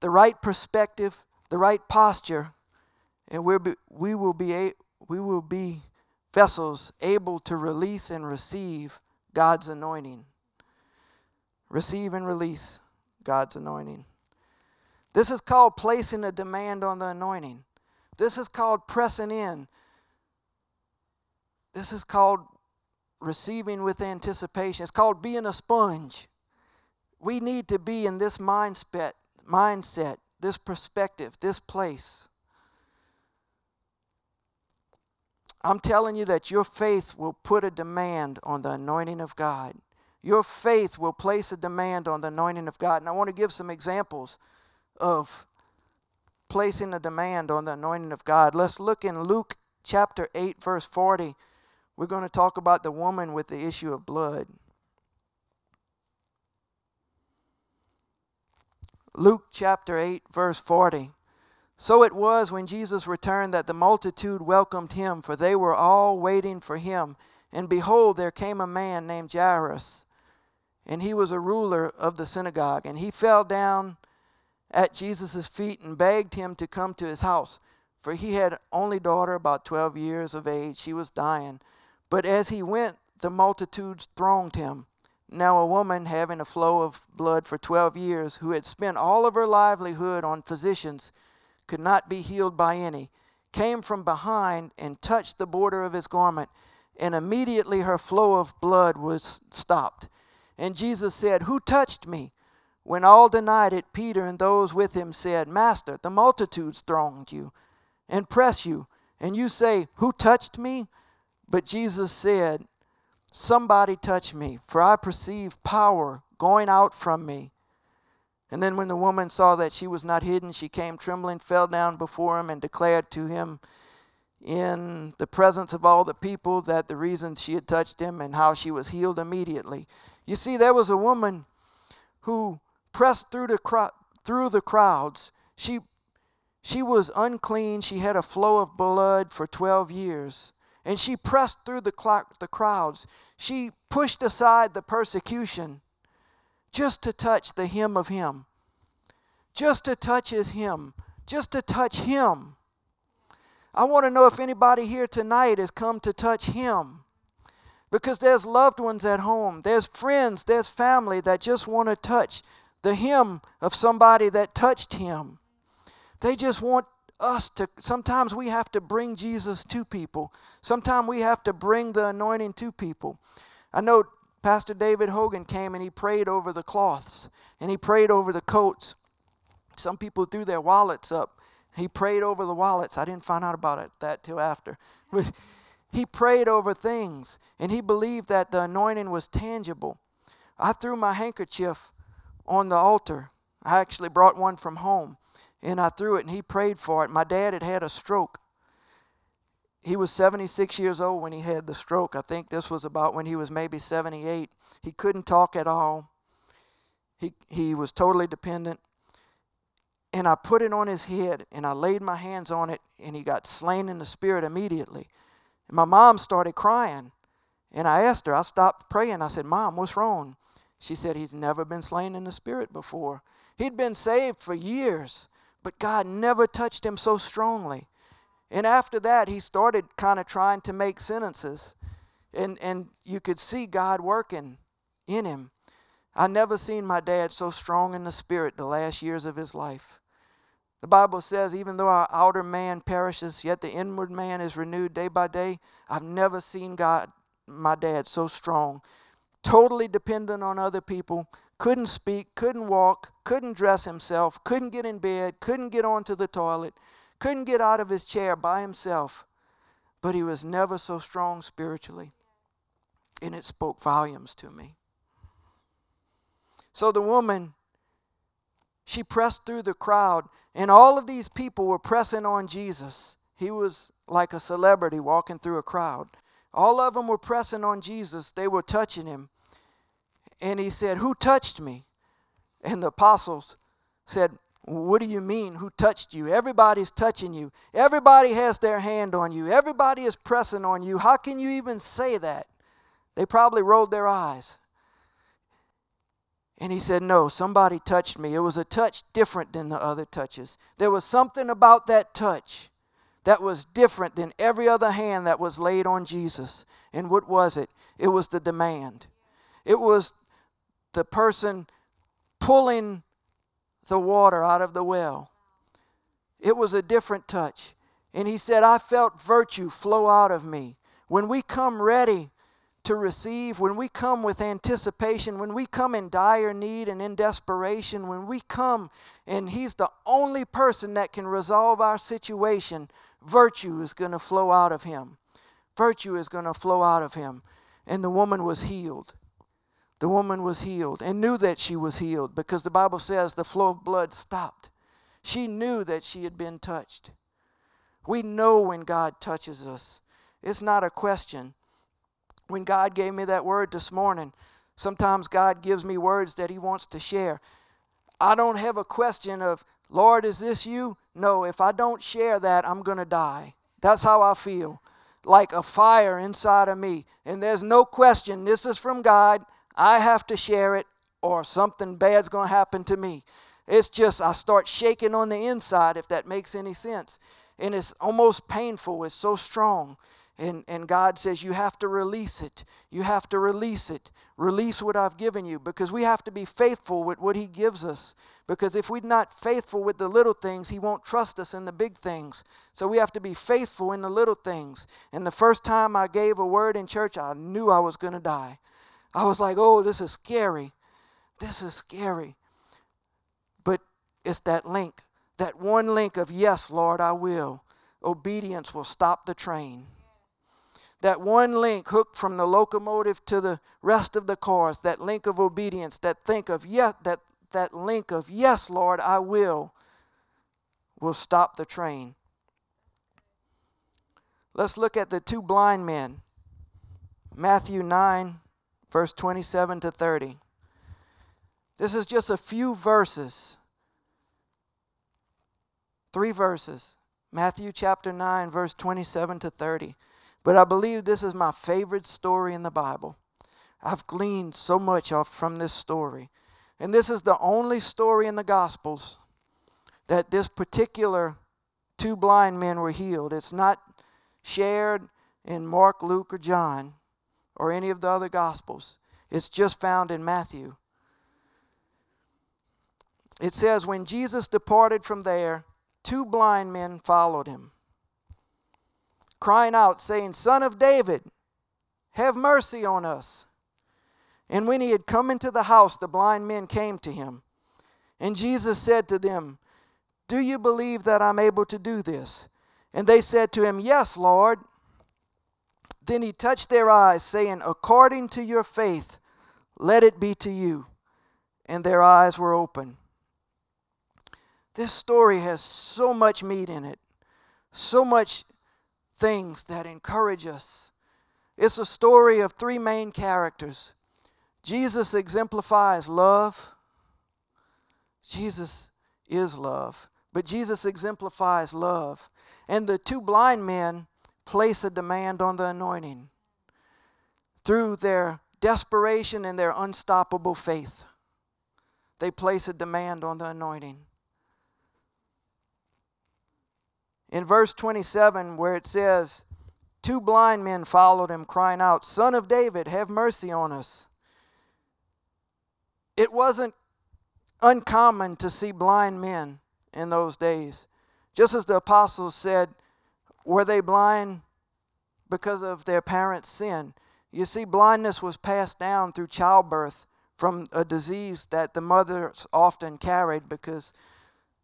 the right perspective, the right posture, and we'll be, we will be we will be vessels able to release and receive God's anointing. Receive and release God's anointing. This is called placing a demand on the anointing. This is called pressing in. This is called receiving with anticipation. It's called being a sponge. We need to be in this mindset, mindset, this perspective, this place. I'm telling you that your faith will put a demand on the anointing of God. Your faith will place a demand on the anointing of God. And I want to give some examples of placing a demand on the anointing of God. Let's look in Luke chapter 8, verse 40. We're going to talk about the woman with the issue of blood. Luke chapter 8, verse 40. So it was when Jesus returned that the multitude welcomed him, for they were all waiting for him. And behold, there came a man named Jairus, and he was a ruler of the synagogue. And he fell down at Jesus' feet and begged him to come to his house, for he had only daughter about 12 years of age. She was dying. But as he went, the multitudes thronged him. Now, a woman having a flow of blood for 12 years, who had spent all of her livelihood on physicians, could not be healed by any, came from behind and touched the border of his garment, and immediately her flow of blood was stopped. And Jesus said, Who touched me? When all denied it, Peter and those with him said, Master, the multitudes thronged you and press you, and you say, Who touched me? But Jesus said, Somebody touched me, for I perceive power going out from me. And then when the woman saw that she was not hidden, she came trembling, fell down before him, and declared to him in the presence of all the people that the reason she had touched him and how she was healed immediately. You see, there was a woman who pressed through the, cro- through the crowds. She, she was unclean. She had a flow of blood for 12 years and she pressed through the, the crowds. She pushed aside the persecution just to touch the hem of him, just to touch his hem, just to touch him. I want to know if anybody here tonight has come to touch him. Because there's loved ones at home, there's friends, there's family that just want to touch the hem of somebody that touched him. They just want us to sometimes we have to bring Jesus to people. Sometimes we have to bring the anointing to people. I know Pastor David Hogan came and he prayed over the cloths and he prayed over the coats. Some people threw their wallets up. He prayed over the wallets. I didn't find out about it that till after. But he prayed over things and he believed that the anointing was tangible. I threw my handkerchief on the altar. I actually brought one from home and I threw it and he prayed for it. My dad had had a stroke. He was 76 years old when he had the stroke. I think this was about when he was maybe 78. He couldn't talk at all. He, he was totally dependent. and I put it on his head and I laid my hands on it and he got slain in the spirit immediately. And my mom started crying. And I asked her, I stopped praying. I said, Mom, what's wrong? She said, He's never been slain in the spirit before. He'd been saved for years, but God never touched him so strongly. And after that, he started kind of trying to make sentences. And, and you could see God working in him. I never seen my dad so strong in the spirit the last years of his life. The Bible says, even though our outer man perishes, yet the inward man is renewed day by day. I've never seen God, my dad, so strong. Totally dependent on other people, couldn't speak, couldn't walk, couldn't dress himself, couldn't get in bed, couldn't get onto the toilet, couldn't get out of his chair by himself. But he was never so strong spiritually. And it spoke volumes to me. So the woman she pressed through the crowd, and all of these people were pressing on Jesus. He was like a celebrity walking through a crowd. All of them were pressing on Jesus, they were touching him. And he said, Who touched me? And the apostles said, What do you mean, who touched you? Everybody's touching you. Everybody has their hand on you. Everybody is pressing on you. How can you even say that? They probably rolled their eyes. And he said, No, somebody touched me. It was a touch different than the other touches. There was something about that touch that was different than every other hand that was laid on Jesus. And what was it? It was the demand. It was the person pulling the water out of the well. It was a different touch. And he said, I felt virtue flow out of me. When we come ready to receive, when we come with anticipation, when we come in dire need and in desperation, when we come and He's the only person that can resolve our situation, virtue is going to flow out of Him. Virtue is going to flow out of Him. And the woman was healed. The woman was healed and knew that she was healed because the Bible says the flow of blood stopped. She knew that she had been touched. We know when God touches us. It's not a question when God gave me that word this morning, sometimes God gives me words that He wants to share. I don't have a question of, Lord, is this you? No, if I don't share that, I'm going to die. That's how I feel. Like a fire inside of me. And there's no question, this is from God. I have to share it, or something bad's going to happen to me. It's just, I start shaking on the inside, if that makes any sense. And it's almost painful, it's so strong. And, and God says, You have to release it. You have to release it. Release what I've given you because we have to be faithful with what He gives us. Because if we're not faithful with the little things, He won't trust us in the big things. So we have to be faithful in the little things. And the first time I gave a word in church, I knew I was going to die. I was like, Oh, this is scary. This is scary. But it's that link, that one link of, Yes, Lord, I will. Obedience will stop the train that one link hooked from the locomotive to the rest of the cars, that link of obedience, that think of yes, that, that link of yes, Lord, I will, will stop the train. Let's look at the two blind men. Matthew 9, verse 27 to 30. This is just a few verses. Three verses. Matthew chapter 9, verse 27 to 30. But I believe this is my favorite story in the Bible. I've gleaned so much off from this story. And this is the only story in the Gospels that this particular two blind men were healed. It's not shared in Mark, Luke, or John, or any of the other Gospels. It's just found in Matthew. It says, When Jesus departed from there, two blind men followed him crying out, saying, Son of David, have mercy on us. And when he had come into the house, the blind men came to him. And Jesus said to them, Do you believe that I'm able to do this? And they said to him, Yes, Lord. Then he touched their eyes, saying, According to your faith, let it be to you. And their eyes were open. This story has so much meat in it, so much things that encourage us. It's a story of three main characters. Jesus exemplifies love. Jesus is love. But Jesus exemplifies love. And the two blind men place a demand on the anointing through their desperation and their unstoppable faith. They place a demand on the anointing. In verse 27, where it says, Two blind men followed him, crying out, Son of David, have mercy on us. It wasn't uncommon to see blind men in those days. Just as the apostles said, were they blind because of their parents' sin? You see, blindness was passed down through childbirth from a disease that the mothers often carried because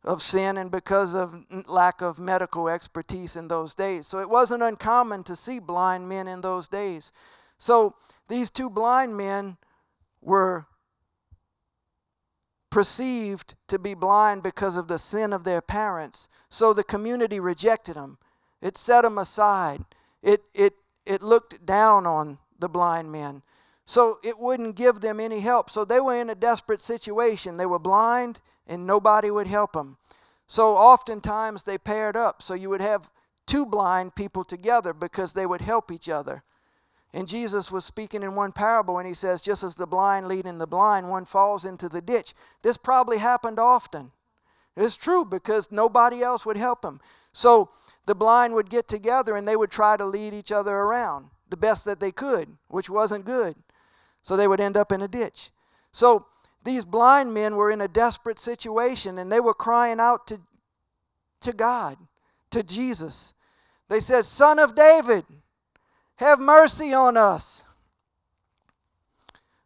of sin and because of lack of medical expertise in those days. So it wasn't uncommon to see blind men in those days. So these two blind men were perceived to be blind because of the sin of their parents. So the community rejected them. It set them aside. It, it, it looked down on the blind men. So it wouldn't give them any help. So they were in a desperate situation. They were blind and nobody would help them. So oftentimes they paired up. So you would have two blind people together because they would help each other. And Jesus was speaking in one parable, and he says, Just as the blind lead in the blind, one falls into the ditch. This probably happened often. It's true because nobody else would help him. So the blind would get together and they would try to lead each other around the best that they could, which wasn't good. So they would end up in a ditch. So these blind men were in a desperate situation and they were crying out to, to God, to Jesus. They said, Son of David, have mercy on us.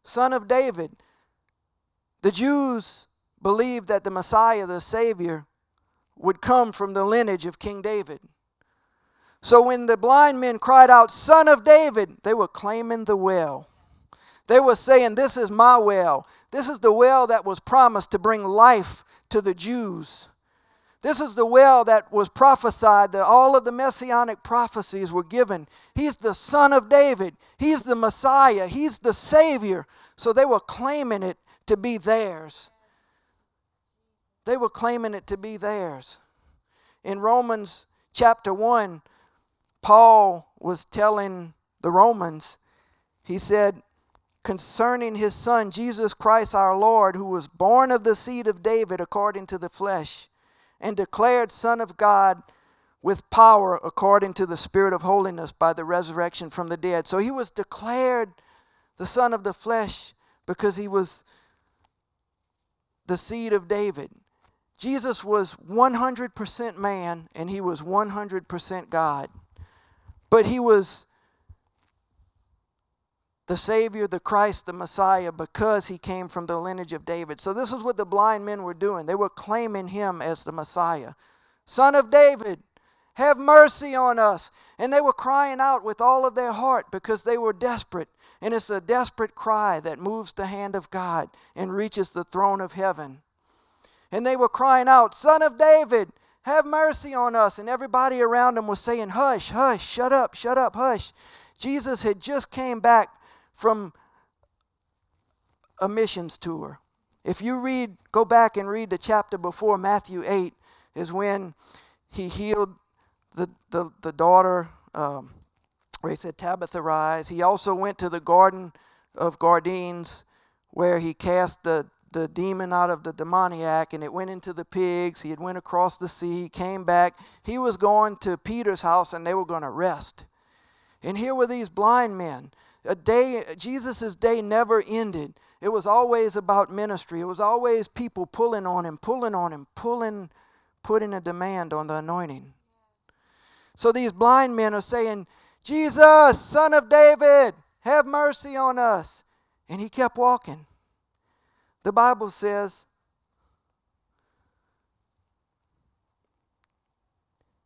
Son of David. The Jews believed that the Messiah, the Savior, would come from the lineage of King David. So when the blind men cried out, Son of David, they were claiming the well. They were saying, This is my well. This is the well that was promised to bring life to the Jews. This is the well that was prophesied, that all of the messianic prophecies were given. He's the son of David, he's the Messiah, he's the Savior. So they were claiming it to be theirs. They were claiming it to be theirs. In Romans chapter 1, Paul was telling the Romans, he said, concerning his son, Jesus Christ our Lord, who was born of the seed of David according to the flesh and declared Son of God with power according to the Spirit of holiness by the resurrection from the dead. So he was declared the Son of the flesh because he was the seed of David. Jesus was 100% man and he was 100% God. But he was the Savior, the Christ, the Messiah, because he came from the lineage of David. So, this is what the blind men were doing. They were claiming him as the Messiah. Son of David, have mercy on us. And they were crying out with all of their heart because they were desperate. And it's a desperate cry that moves the hand of God and reaches the throne of heaven. And they were crying out, Son of David, have mercy on us. And everybody around them was saying, Hush, hush, shut up, shut up, hush. Jesus had just came back from a missions tour. If you read, go back and read the chapter before Matthew 8, is when he healed the, the, the daughter, um, where he said, Tabitha, rise. He also went to the Garden of Gadarenes, where he cast the, the demon out of the demoniac, and it went into the pigs. He had went across the sea, He came back. He was going to Peter's house, and they were going to rest. And here were these blind men a day jesus's day never ended it was always about ministry it was always people pulling on him pulling on him pulling putting a demand on the anointing so these blind men are saying jesus son of david have mercy on us and he kept walking the bible says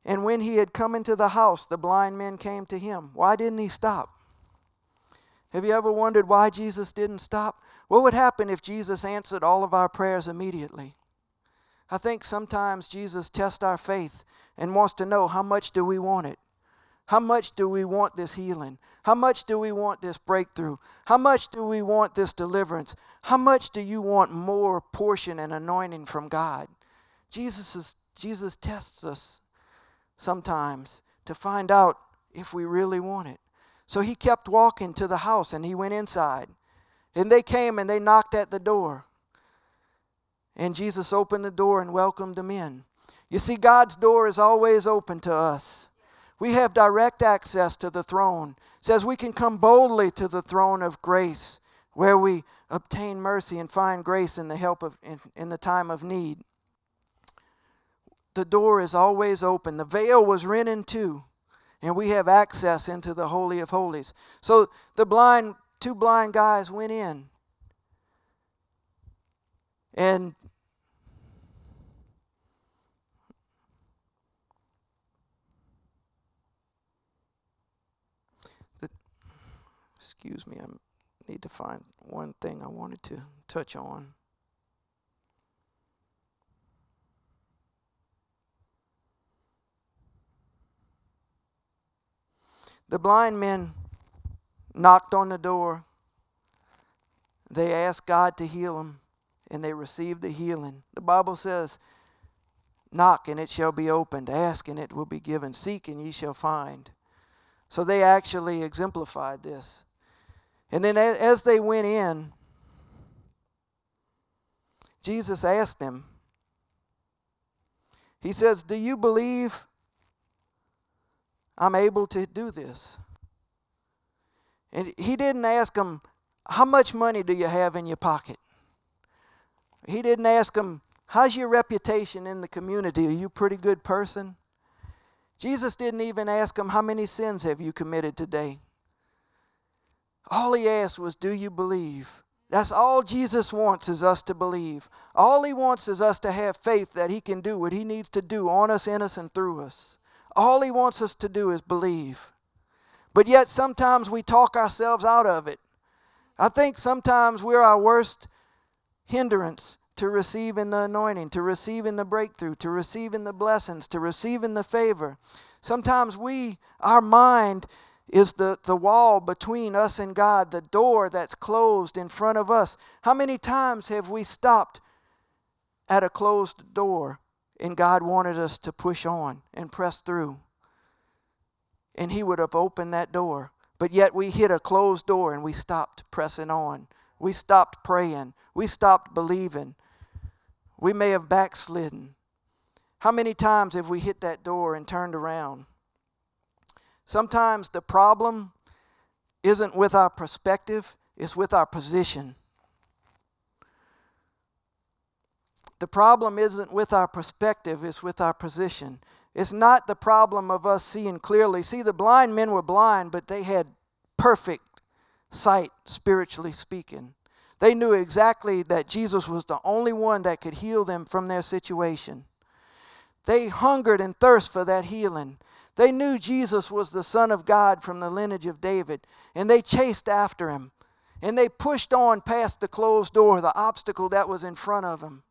and when he had come into the house the blind men came to him why didn't he stop have you ever wondered why Jesus didn't stop? What would happen if Jesus answered all of our prayers immediately? I think sometimes Jesus tests our faith and wants to know how much do we want it? How much do we want this healing? How much do we want this breakthrough? How much do we want this deliverance? How much do you want more portion and anointing from God? Jesus is Jesus tests us sometimes to find out if we really want it. So he kept walking to the house and he went inside. And they came and they knocked at the door. And Jesus opened the door and welcomed them in. You see, God's door is always open to us. We have direct access to the throne. It says we can come boldly to the throne of grace where we obtain mercy and find grace in the help of in, in the time of need. The door is always open. The veil was rent in two, and we have access into the holy of holies. So the blind two blind guys went in. And the, excuse me, I need to find one thing I wanted to touch on. The blind men knocked on the door. They asked God to heal them, and they received the healing. The Bible says, Knock, and it shall be opened. Ask, and it will be given. Seek, and ye shall find. So they actually exemplified this. And then as they went in, Jesus asked them, He says, Do you believe I'm able to do this? And he didn't ask them, How much money do you have in your pocket? He didn't ask them, How's your reputation in the community? Are you a pretty good person? Jesus didn't even ask them, How many sins have you committed today? All he asked was, Do you believe? That's all Jesus wants is us to believe. All he wants is us to have faith that he can do what he needs to do on us, in us, and through us. All he wants us to do is believe. But yet sometimes we talk ourselves out of it. I think sometimes we're our worst hindrance to receiving the anointing, to receiving the breakthrough, to receiving the blessings, to receiving the favor. Sometimes we, our mind, is the, the wall between us and God, the door that's closed in front of us. How many times have we stopped at a closed door and God wanted us to push on and press through? and He would have opened that door. But yet we hit a closed door and we stopped pressing on. We stopped praying. We stopped believing. We may have backslidden. How many times have we hit that door and turned around? Sometimes the problem isn't with our perspective, it's with our position. The problem isn't with our perspective, it's with our position. It's not the problem of us seeing clearly. See, the blind men were blind, but they had perfect sight, spiritually speaking. They knew exactly that Jesus was the only one that could heal them from their situation. They hungered and thirst for that healing. They knew Jesus was the Son of God from the lineage of David, and they chased after him. And they pushed on past the closed door, the obstacle that was in front of them.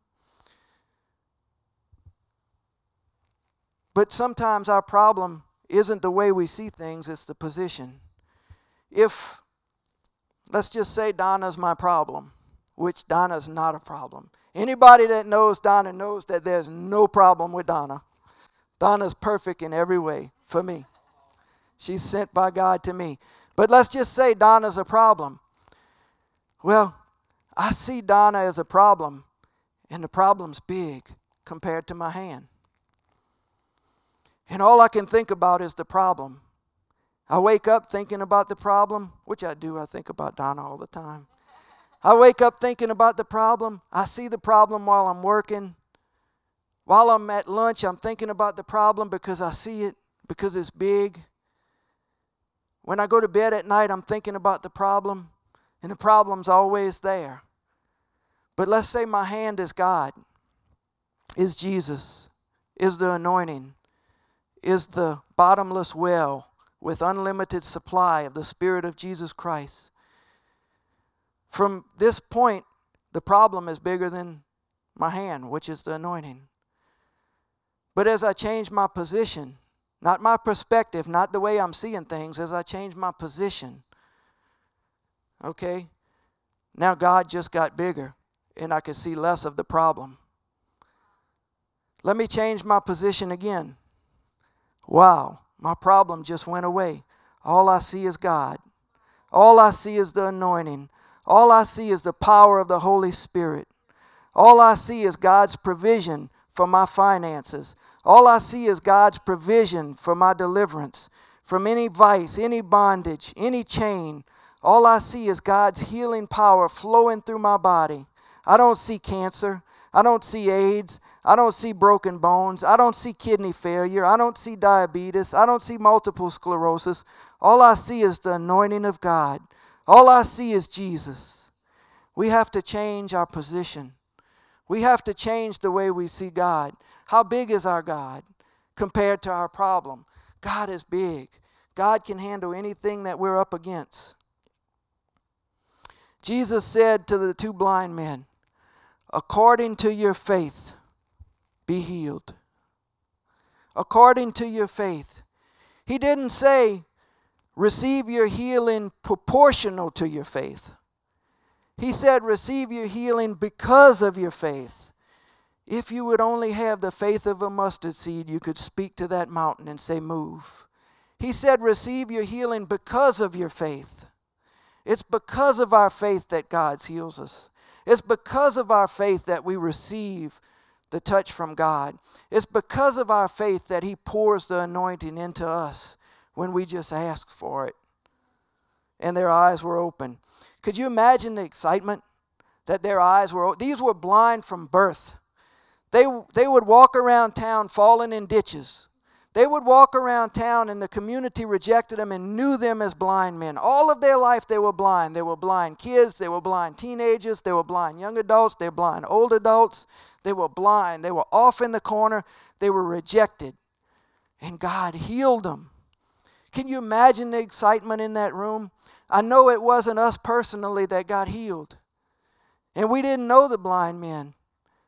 But sometimes our problem isn't the way we see things, it's the position. If, let's just say Donna's my problem, which Donna's not a problem. Anybody that knows Donna knows that there's no problem with Donna. Donna's perfect in every way for me. She's sent by God to me. But let's just say Donna's a problem. Well, I see Donna as a problem, and the problem's big compared to my hand. And all I can think about is the problem. I wake up thinking about the problem, which I do. I think about Donna all the time. I wake up thinking about the problem. I see the problem while I'm working. While I'm at lunch, I'm thinking about the problem because I see it, because it's big. When I go to bed at night, I'm thinking about the problem, and the problem's always there. But let's say my hand is God, is Jesus, is the anointing is the bottomless well with unlimited supply of the Spirit of Jesus Christ. From this point, the problem is bigger than my hand, which is the anointing. But as I change my position, not my perspective, not the way I'm seeing things, as I change my position, okay, now God just got bigger and I could see less of the problem. Let me change my position again. Wow, my problem just went away. All I see is God. All I see is the anointing. All I see is the power of the Holy Spirit. All I see is God's provision for my finances. All I see is God's provision for my deliverance from any vice, any bondage, any chain. All I see is God's healing power flowing through my body. I don't see cancer. I don't see AIDS. I don't see broken bones. I don't see kidney failure. I don't see diabetes. I don't see multiple sclerosis. All I see is the anointing of God. All I see is Jesus. We have to change our position. We have to change the way we see God. How big is our God compared to our problem? God is big. God can handle anything that we're up against. Jesus said to the two blind men, According to your faith, be healed. According to your faith. He didn't say, receive your healing proportional to your faith. He said, receive your healing because of your faith. If you would only have the faith of a mustard seed, you could speak to that mountain and say, Move. He said, Receive your healing because of your faith. It's because of our faith that God heals us. It's because of our faith that we receive the touch from God. It's because of our faith that He pours the anointing into us when we just ask for it. And their eyes were open. Could you imagine the excitement that their eyes were? These were blind from birth. They, they would walk around town falling in ditches. They would walk around town and the community rejected them and knew them as blind men. All of their life they were blind. They were blind kids, they were blind teenagers, they were blind young adults, they were blind old adults. They were blind. They were off in the corner. They were rejected. And God healed them. Can you imagine the excitement in that room? I know it wasn't us personally that got healed. And we didn't know the blind men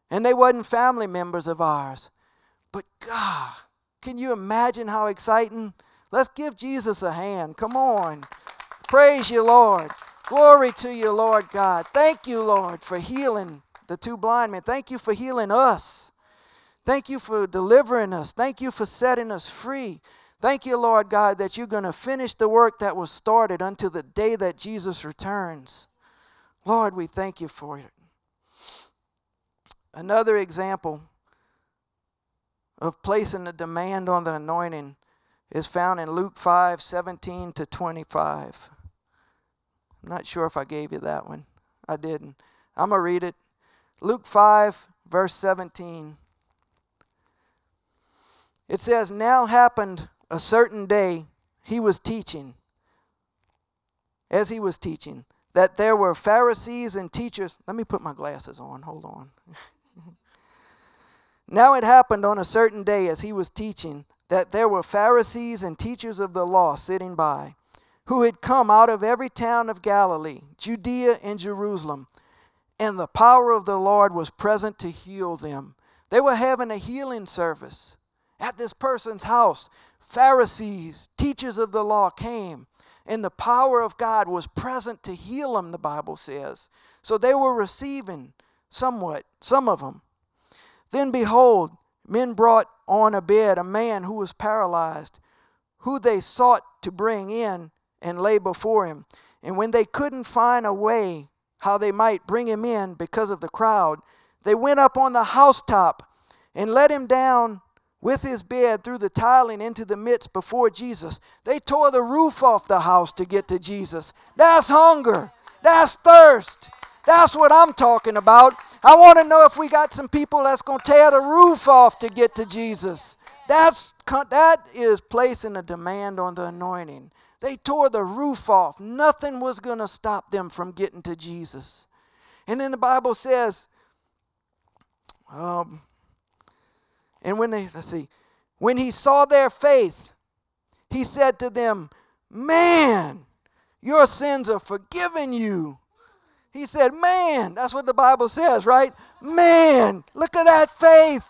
and they wasn't family members of ours. But God, can you imagine how exciting? Let's give Jesus a hand. Come on. Praise you, Lord. Glory to you, Lord God. Thank you, Lord, for healing the two blind men. Thank you for healing us. Thank you for delivering us. Thank you for setting us free. Thank you, Lord God, that you're going to finish the work that was started until the day that Jesus returns. Lord, we thank you for it. Another example of placing a demand on the anointing is found in Luke 5 17 to 25. I'm not sure if I gave you that one. I didn't. I'm going to read it. Luke 5, verse 17. It says, Now happened a certain day, he was teaching, as he was teaching, that there were Pharisees and teachers. Let me put my glasses on. Hold on. now it happened on a certain day as he was teaching that there were Pharisees and teachers of the law sitting by, who had come out of every town of Galilee, Judea, and Jerusalem, and the power of the Lord was present to heal them. They were having a healing service at this person's house. Pharisees, teachers of the law came, and the power of God was present to heal them, the Bible says. So they were receiving somewhat, some of them. Then behold, men brought on a bed a man who was paralyzed, who they sought to bring in and lay before him. And when they couldn't find a way how they might bring him in because of the crowd, they went up on the housetop and let him down with his bed through the tiling into the midst before Jesus. They tore the roof off the house to get to Jesus. That's hunger. That's thirst. That's what I'm talking about. I want to know if we got some people that's going to tear the roof off to get to Jesus. That's that is placing a demand on the anointing. They tore the roof off. Nothing was going to stop them from getting to Jesus. And then the Bible says, um, and when they, let's see, when he saw their faith, he said to them, Man, your sins are forgiven you. He said, Man, that's what the Bible says, right? Man, look at that faith.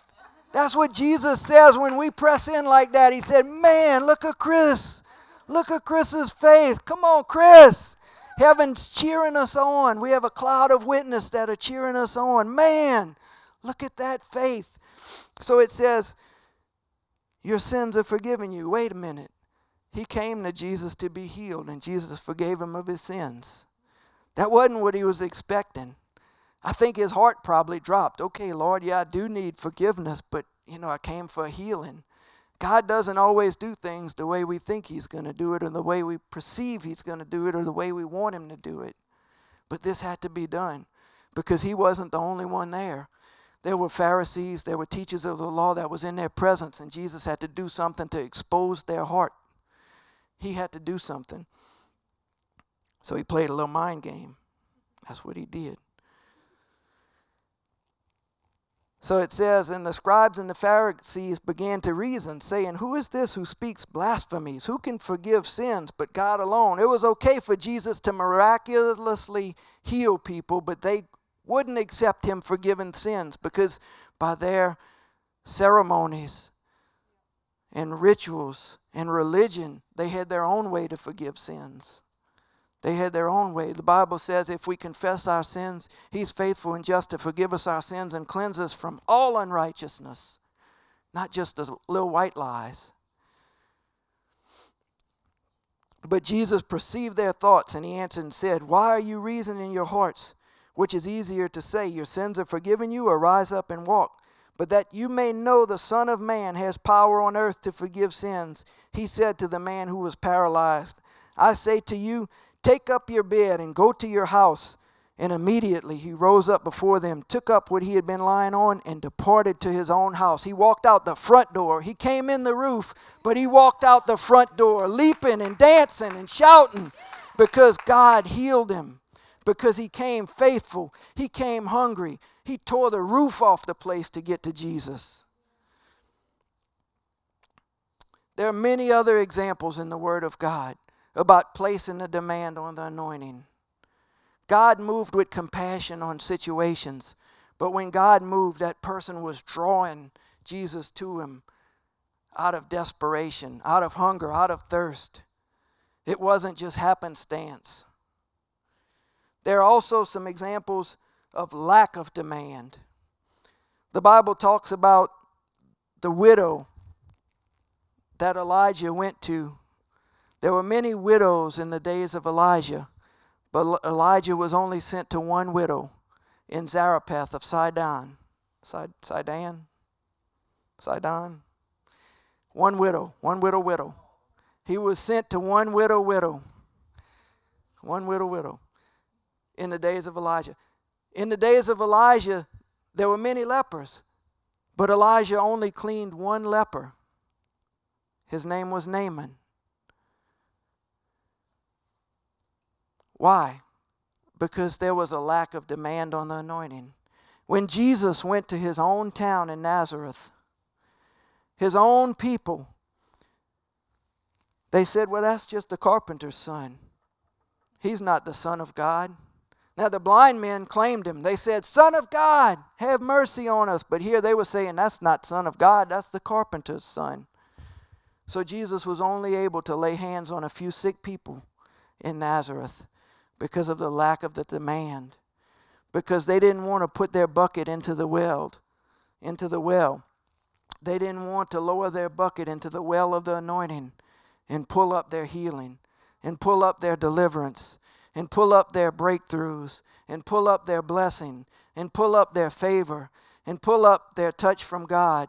That's what Jesus says when we press in like that. He said, Man, look at Chris. Look at Chris's faith. Come on, Chris. Heaven's cheering us on. We have a cloud of witness that are cheering us on. Man, look at that faith. So it says, Your sins are forgiven you. Wait a minute. He came to Jesus to be healed, and Jesus forgave him of his sins. That wasn't what he was expecting. I think his heart probably dropped. Okay, Lord, yeah, I do need forgiveness, but you know, I came for healing. God doesn't always do things the way we think He's going to do it, or the way we perceive He's going to do it, or the way we want Him to do it. But this had to be done because He wasn't the only one there. There were Pharisees, there were teachers of the law that was in their presence, and Jesus had to do something to expose their heart. He had to do something. So He played a little mind game. That's what He did. So it says, And the scribes and the Pharisees began to reason, saying, Who is this who speaks blasphemies? Who can forgive sins but God alone? It was okay for Jesus to miraculously heal people, but they wouldn't accept him forgiving sins because by their ceremonies and rituals and religion, they had their own way to forgive sins. They had their own way. The Bible says if we confess our sins, He's faithful and just to forgive us our sins and cleanse us from all unrighteousness, not just the little white lies. But Jesus perceived their thoughts and he answered and said, Why are you reasoning in your hearts? Which is easier to say, Your sins are forgiven you, or rise up and walk? But that you may know the Son of Man has power on earth to forgive sins, he said to the man who was paralyzed, I say to you, Take up your bed and go to your house. And immediately he rose up before them, took up what he had been lying on, and departed to his own house. He walked out the front door. He came in the roof, but he walked out the front door, leaping and dancing and shouting because God healed him, because he came faithful. He came hungry. He tore the roof off the place to get to Jesus. There are many other examples in the Word of God about placing a demand on the anointing. God moved with compassion on situations, but when God moved, that person was drawing Jesus to him out of desperation, out of hunger, out of thirst. It wasn't just happenstance. There are also some examples of lack of demand. The Bible talks about the widow that Elijah went to there were many widows in the days of Elijah, but Elijah was only sent to one widow in Zarephath of Sidon. Sidon? Sidon? One widow, one widow, widow. He was sent to one widow, widow. One widow, widow. In the days of Elijah. In the days of Elijah, there were many lepers, but Elijah only cleaned one leper. His name was Naaman. Why? Because there was a lack of demand on the anointing. When Jesus went to his own town in Nazareth, his own people, they said, Well, that's just the carpenter's son. He's not the Son of God. Now, the blind men claimed him. They said, Son of God, have mercy on us. But here they were saying, That's not Son of God, that's the carpenter's son. So Jesus was only able to lay hands on a few sick people in Nazareth because of the lack of the demand. Because they didn't want to put their bucket into the well, into the well. They didn't want to lower their bucket into the well of the anointing and pull up their healing and pull up their deliverance and pull up their breakthroughs and pull up their blessing and pull up their favor and pull up their touch from God.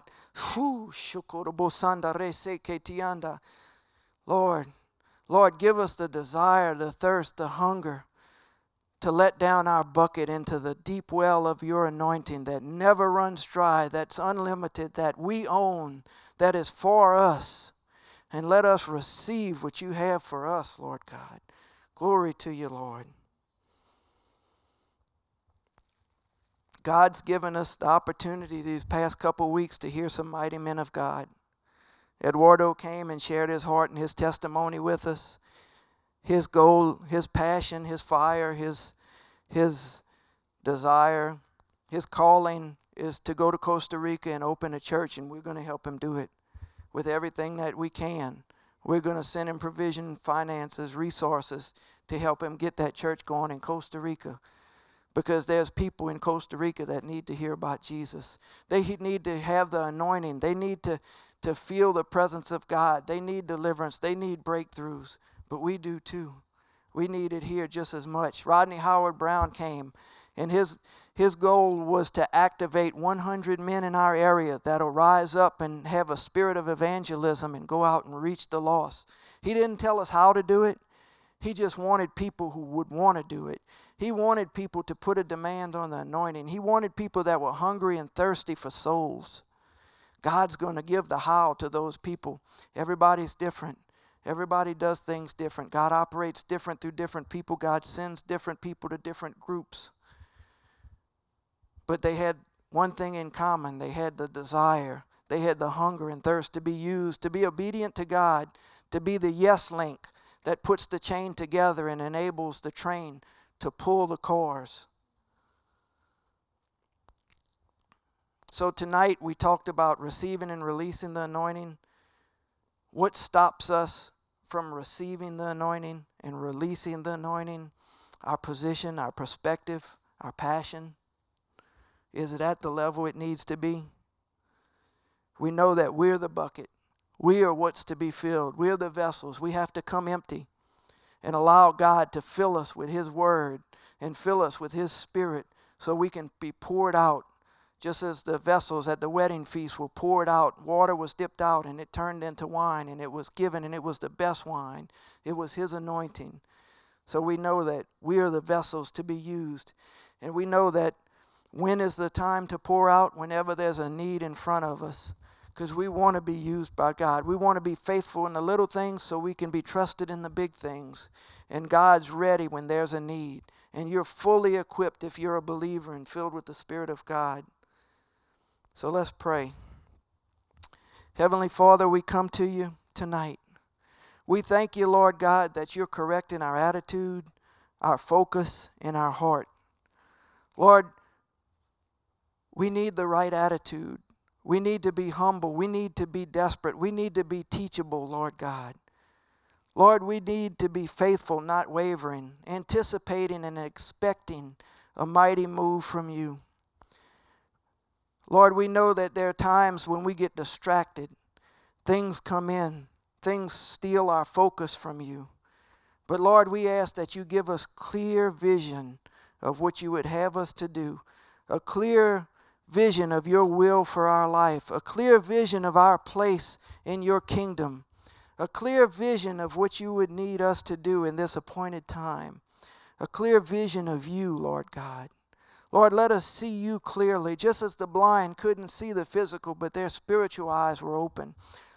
Lord, Lord, give us the desire, the thirst, the hunger to let down our bucket into the deep well of your anointing that never runs dry, that's unlimited, that we own, that is for us. And let us receive what you have for us, Lord God. Glory to you, Lord. God's given us the opportunity these past couple weeks to hear some mighty men of God. Eduardo came and shared his heart and his testimony with us. His goal, his passion, his fire, his, his desire, his calling is to go to Costa Rica and open a church, and we're going to help him do it with everything that we can. We're going to send him provision, finances, resources to help him get that church going in Costa Rica. because there's people in Costa Rica that need to hear about Jesus. They need to have the anointing. They need to, to feel the presence of God. They need deliverance. They need breakthroughs. But we do too. We need it here just as much. Rodney Howard Browne came, and his, his goal was to activate 100 men in our area that'll rise up and have a spirit of evangelism and go out and reach the lost. He didn't tell us how to do it, he just wanted people who would want to do it. He wanted people to put a demand on the anointing. He wanted people that were hungry and thirsty for souls. God's going to give the how to those people. Everybody's different. Everybody does things different. God operates different through different people. God sends different people to different groups. But they had one thing in common they had the desire, they had the hunger and thirst to be used, to be obedient to God, to be the yes link that puts the chain together and enables the train to pull the cars. So tonight we talked about receiving and releasing the anointing. What stops us from receiving the anointing and releasing the anointing? Our position, our perspective, our passion. Is it at the level it needs to be? We know that we're the bucket. We are what's to be filled. We're the vessels. We have to come empty and allow God to fill us with His Word and fill us with His Spirit so we can be poured out. Just as the vessels at the wedding feast were poured out, water was dipped out and it turned into wine and it was given and it was the best wine. It was His anointing. So we know that we are the vessels to be used. And we know that when is the time to pour out? Whenever there's a need in front of us because we want to be used by God. We want to be faithful in the little things so we can be trusted in the big things. And God's ready when there's a need. And you're fully equipped if you're a believer and filled with the Spirit of God. So let's pray. Heavenly Father, we come to you tonight. We thank you, Lord God, that you're correcting our attitude, our focus, and our heart. Lord, we need the right attitude. We need to be humble. We need to be desperate. We need to be teachable, Lord God. Lord, we need to be faithful, not wavering, anticipating and expecting a mighty move from you. Lord, we know that there are times when we get distracted. Things come in, things steal our focus from you. But Lord, we ask that you give us clear vision of what you would have us to do, a clear vision of your will for our life, a clear vision of our place in your kingdom, a clear vision of what you would need us to do in this appointed time, a clear vision of you, Lord God. Lord, let us see you clearly, just as the blind couldn't see the physical, but their spiritual eyes were open.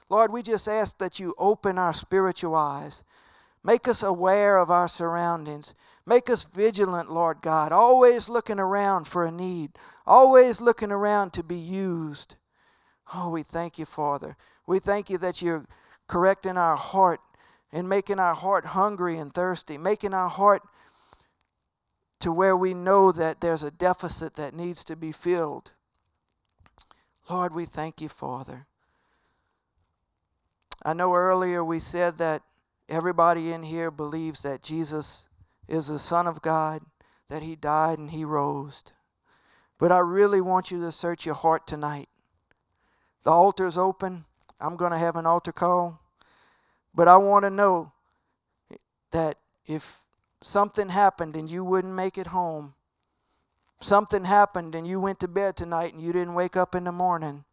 Lord, we just ask that you open our spiritual eyes. Make us aware of our surroundings. Make us vigilant, Lord God, always looking around for a need, always looking around to be used. Oh, we thank you, Father. We thank you that you're correcting our heart and making our heart hungry and thirsty, making our heart to where we know that there's a deficit that needs to be filled. Lord, we thank you, Father. I know earlier we said that everybody in here believes that Jesus is the Son of God, that He died and He rose. But I really want you to search your heart tonight. The altar is open. I'm going to have an altar call. But I want to know that if something happened and you wouldn't make it home, something happened and you went to bed tonight and you didn't wake up in the morning,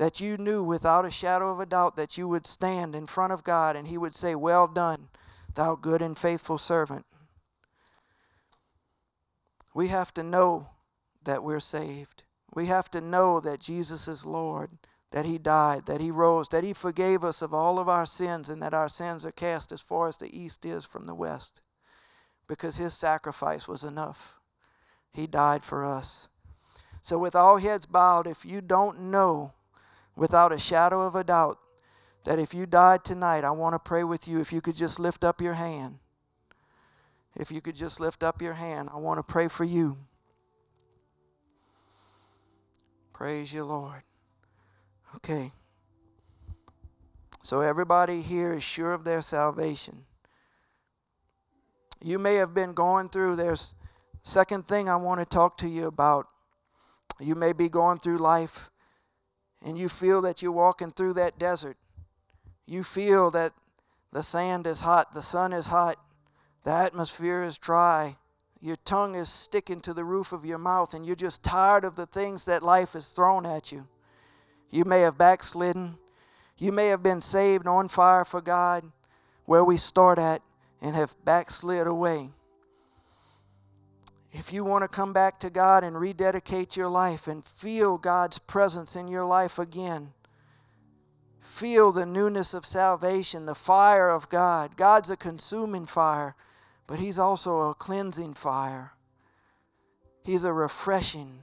that you knew without a shadow of a doubt that you would stand in front of God and He would say, Well done, thou good and faithful servant. We have to know that we're saved. We have to know that Jesus is Lord, that He died, that He rose, that He forgave us of all of our sins, and that our sins are cast as far as the east is from the west. Because His sacrifice was enough. He died for us. So, with all heads bowed, if you don't know without a shadow of a doubt that if you died tonight, I want to pray with you. If you could just lift up your hand. If you could just lift up your hand, I want to pray for you. Praise you, Lord. Okay. So everybody here is sure of their salvation. You may have been going through there's Second thing I want to talk to you about you may be going through life and you feel that you're walking through that desert. You feel that the sand is hot, the sun is hot, the atmosphere is dry, your tongue is sticking to the roof of your mouth, and you're just tired of the things that life has thrown at you. You may have backslidden. You may have been saved on fire for God, where we start at, and have backslid away. If you want to come back to God and rededicate your life and feel God's presence in your life again, feel the newness of salvation, the fire of God. God's a consuming fire, but He's also a cleansing fire. He's a refreshing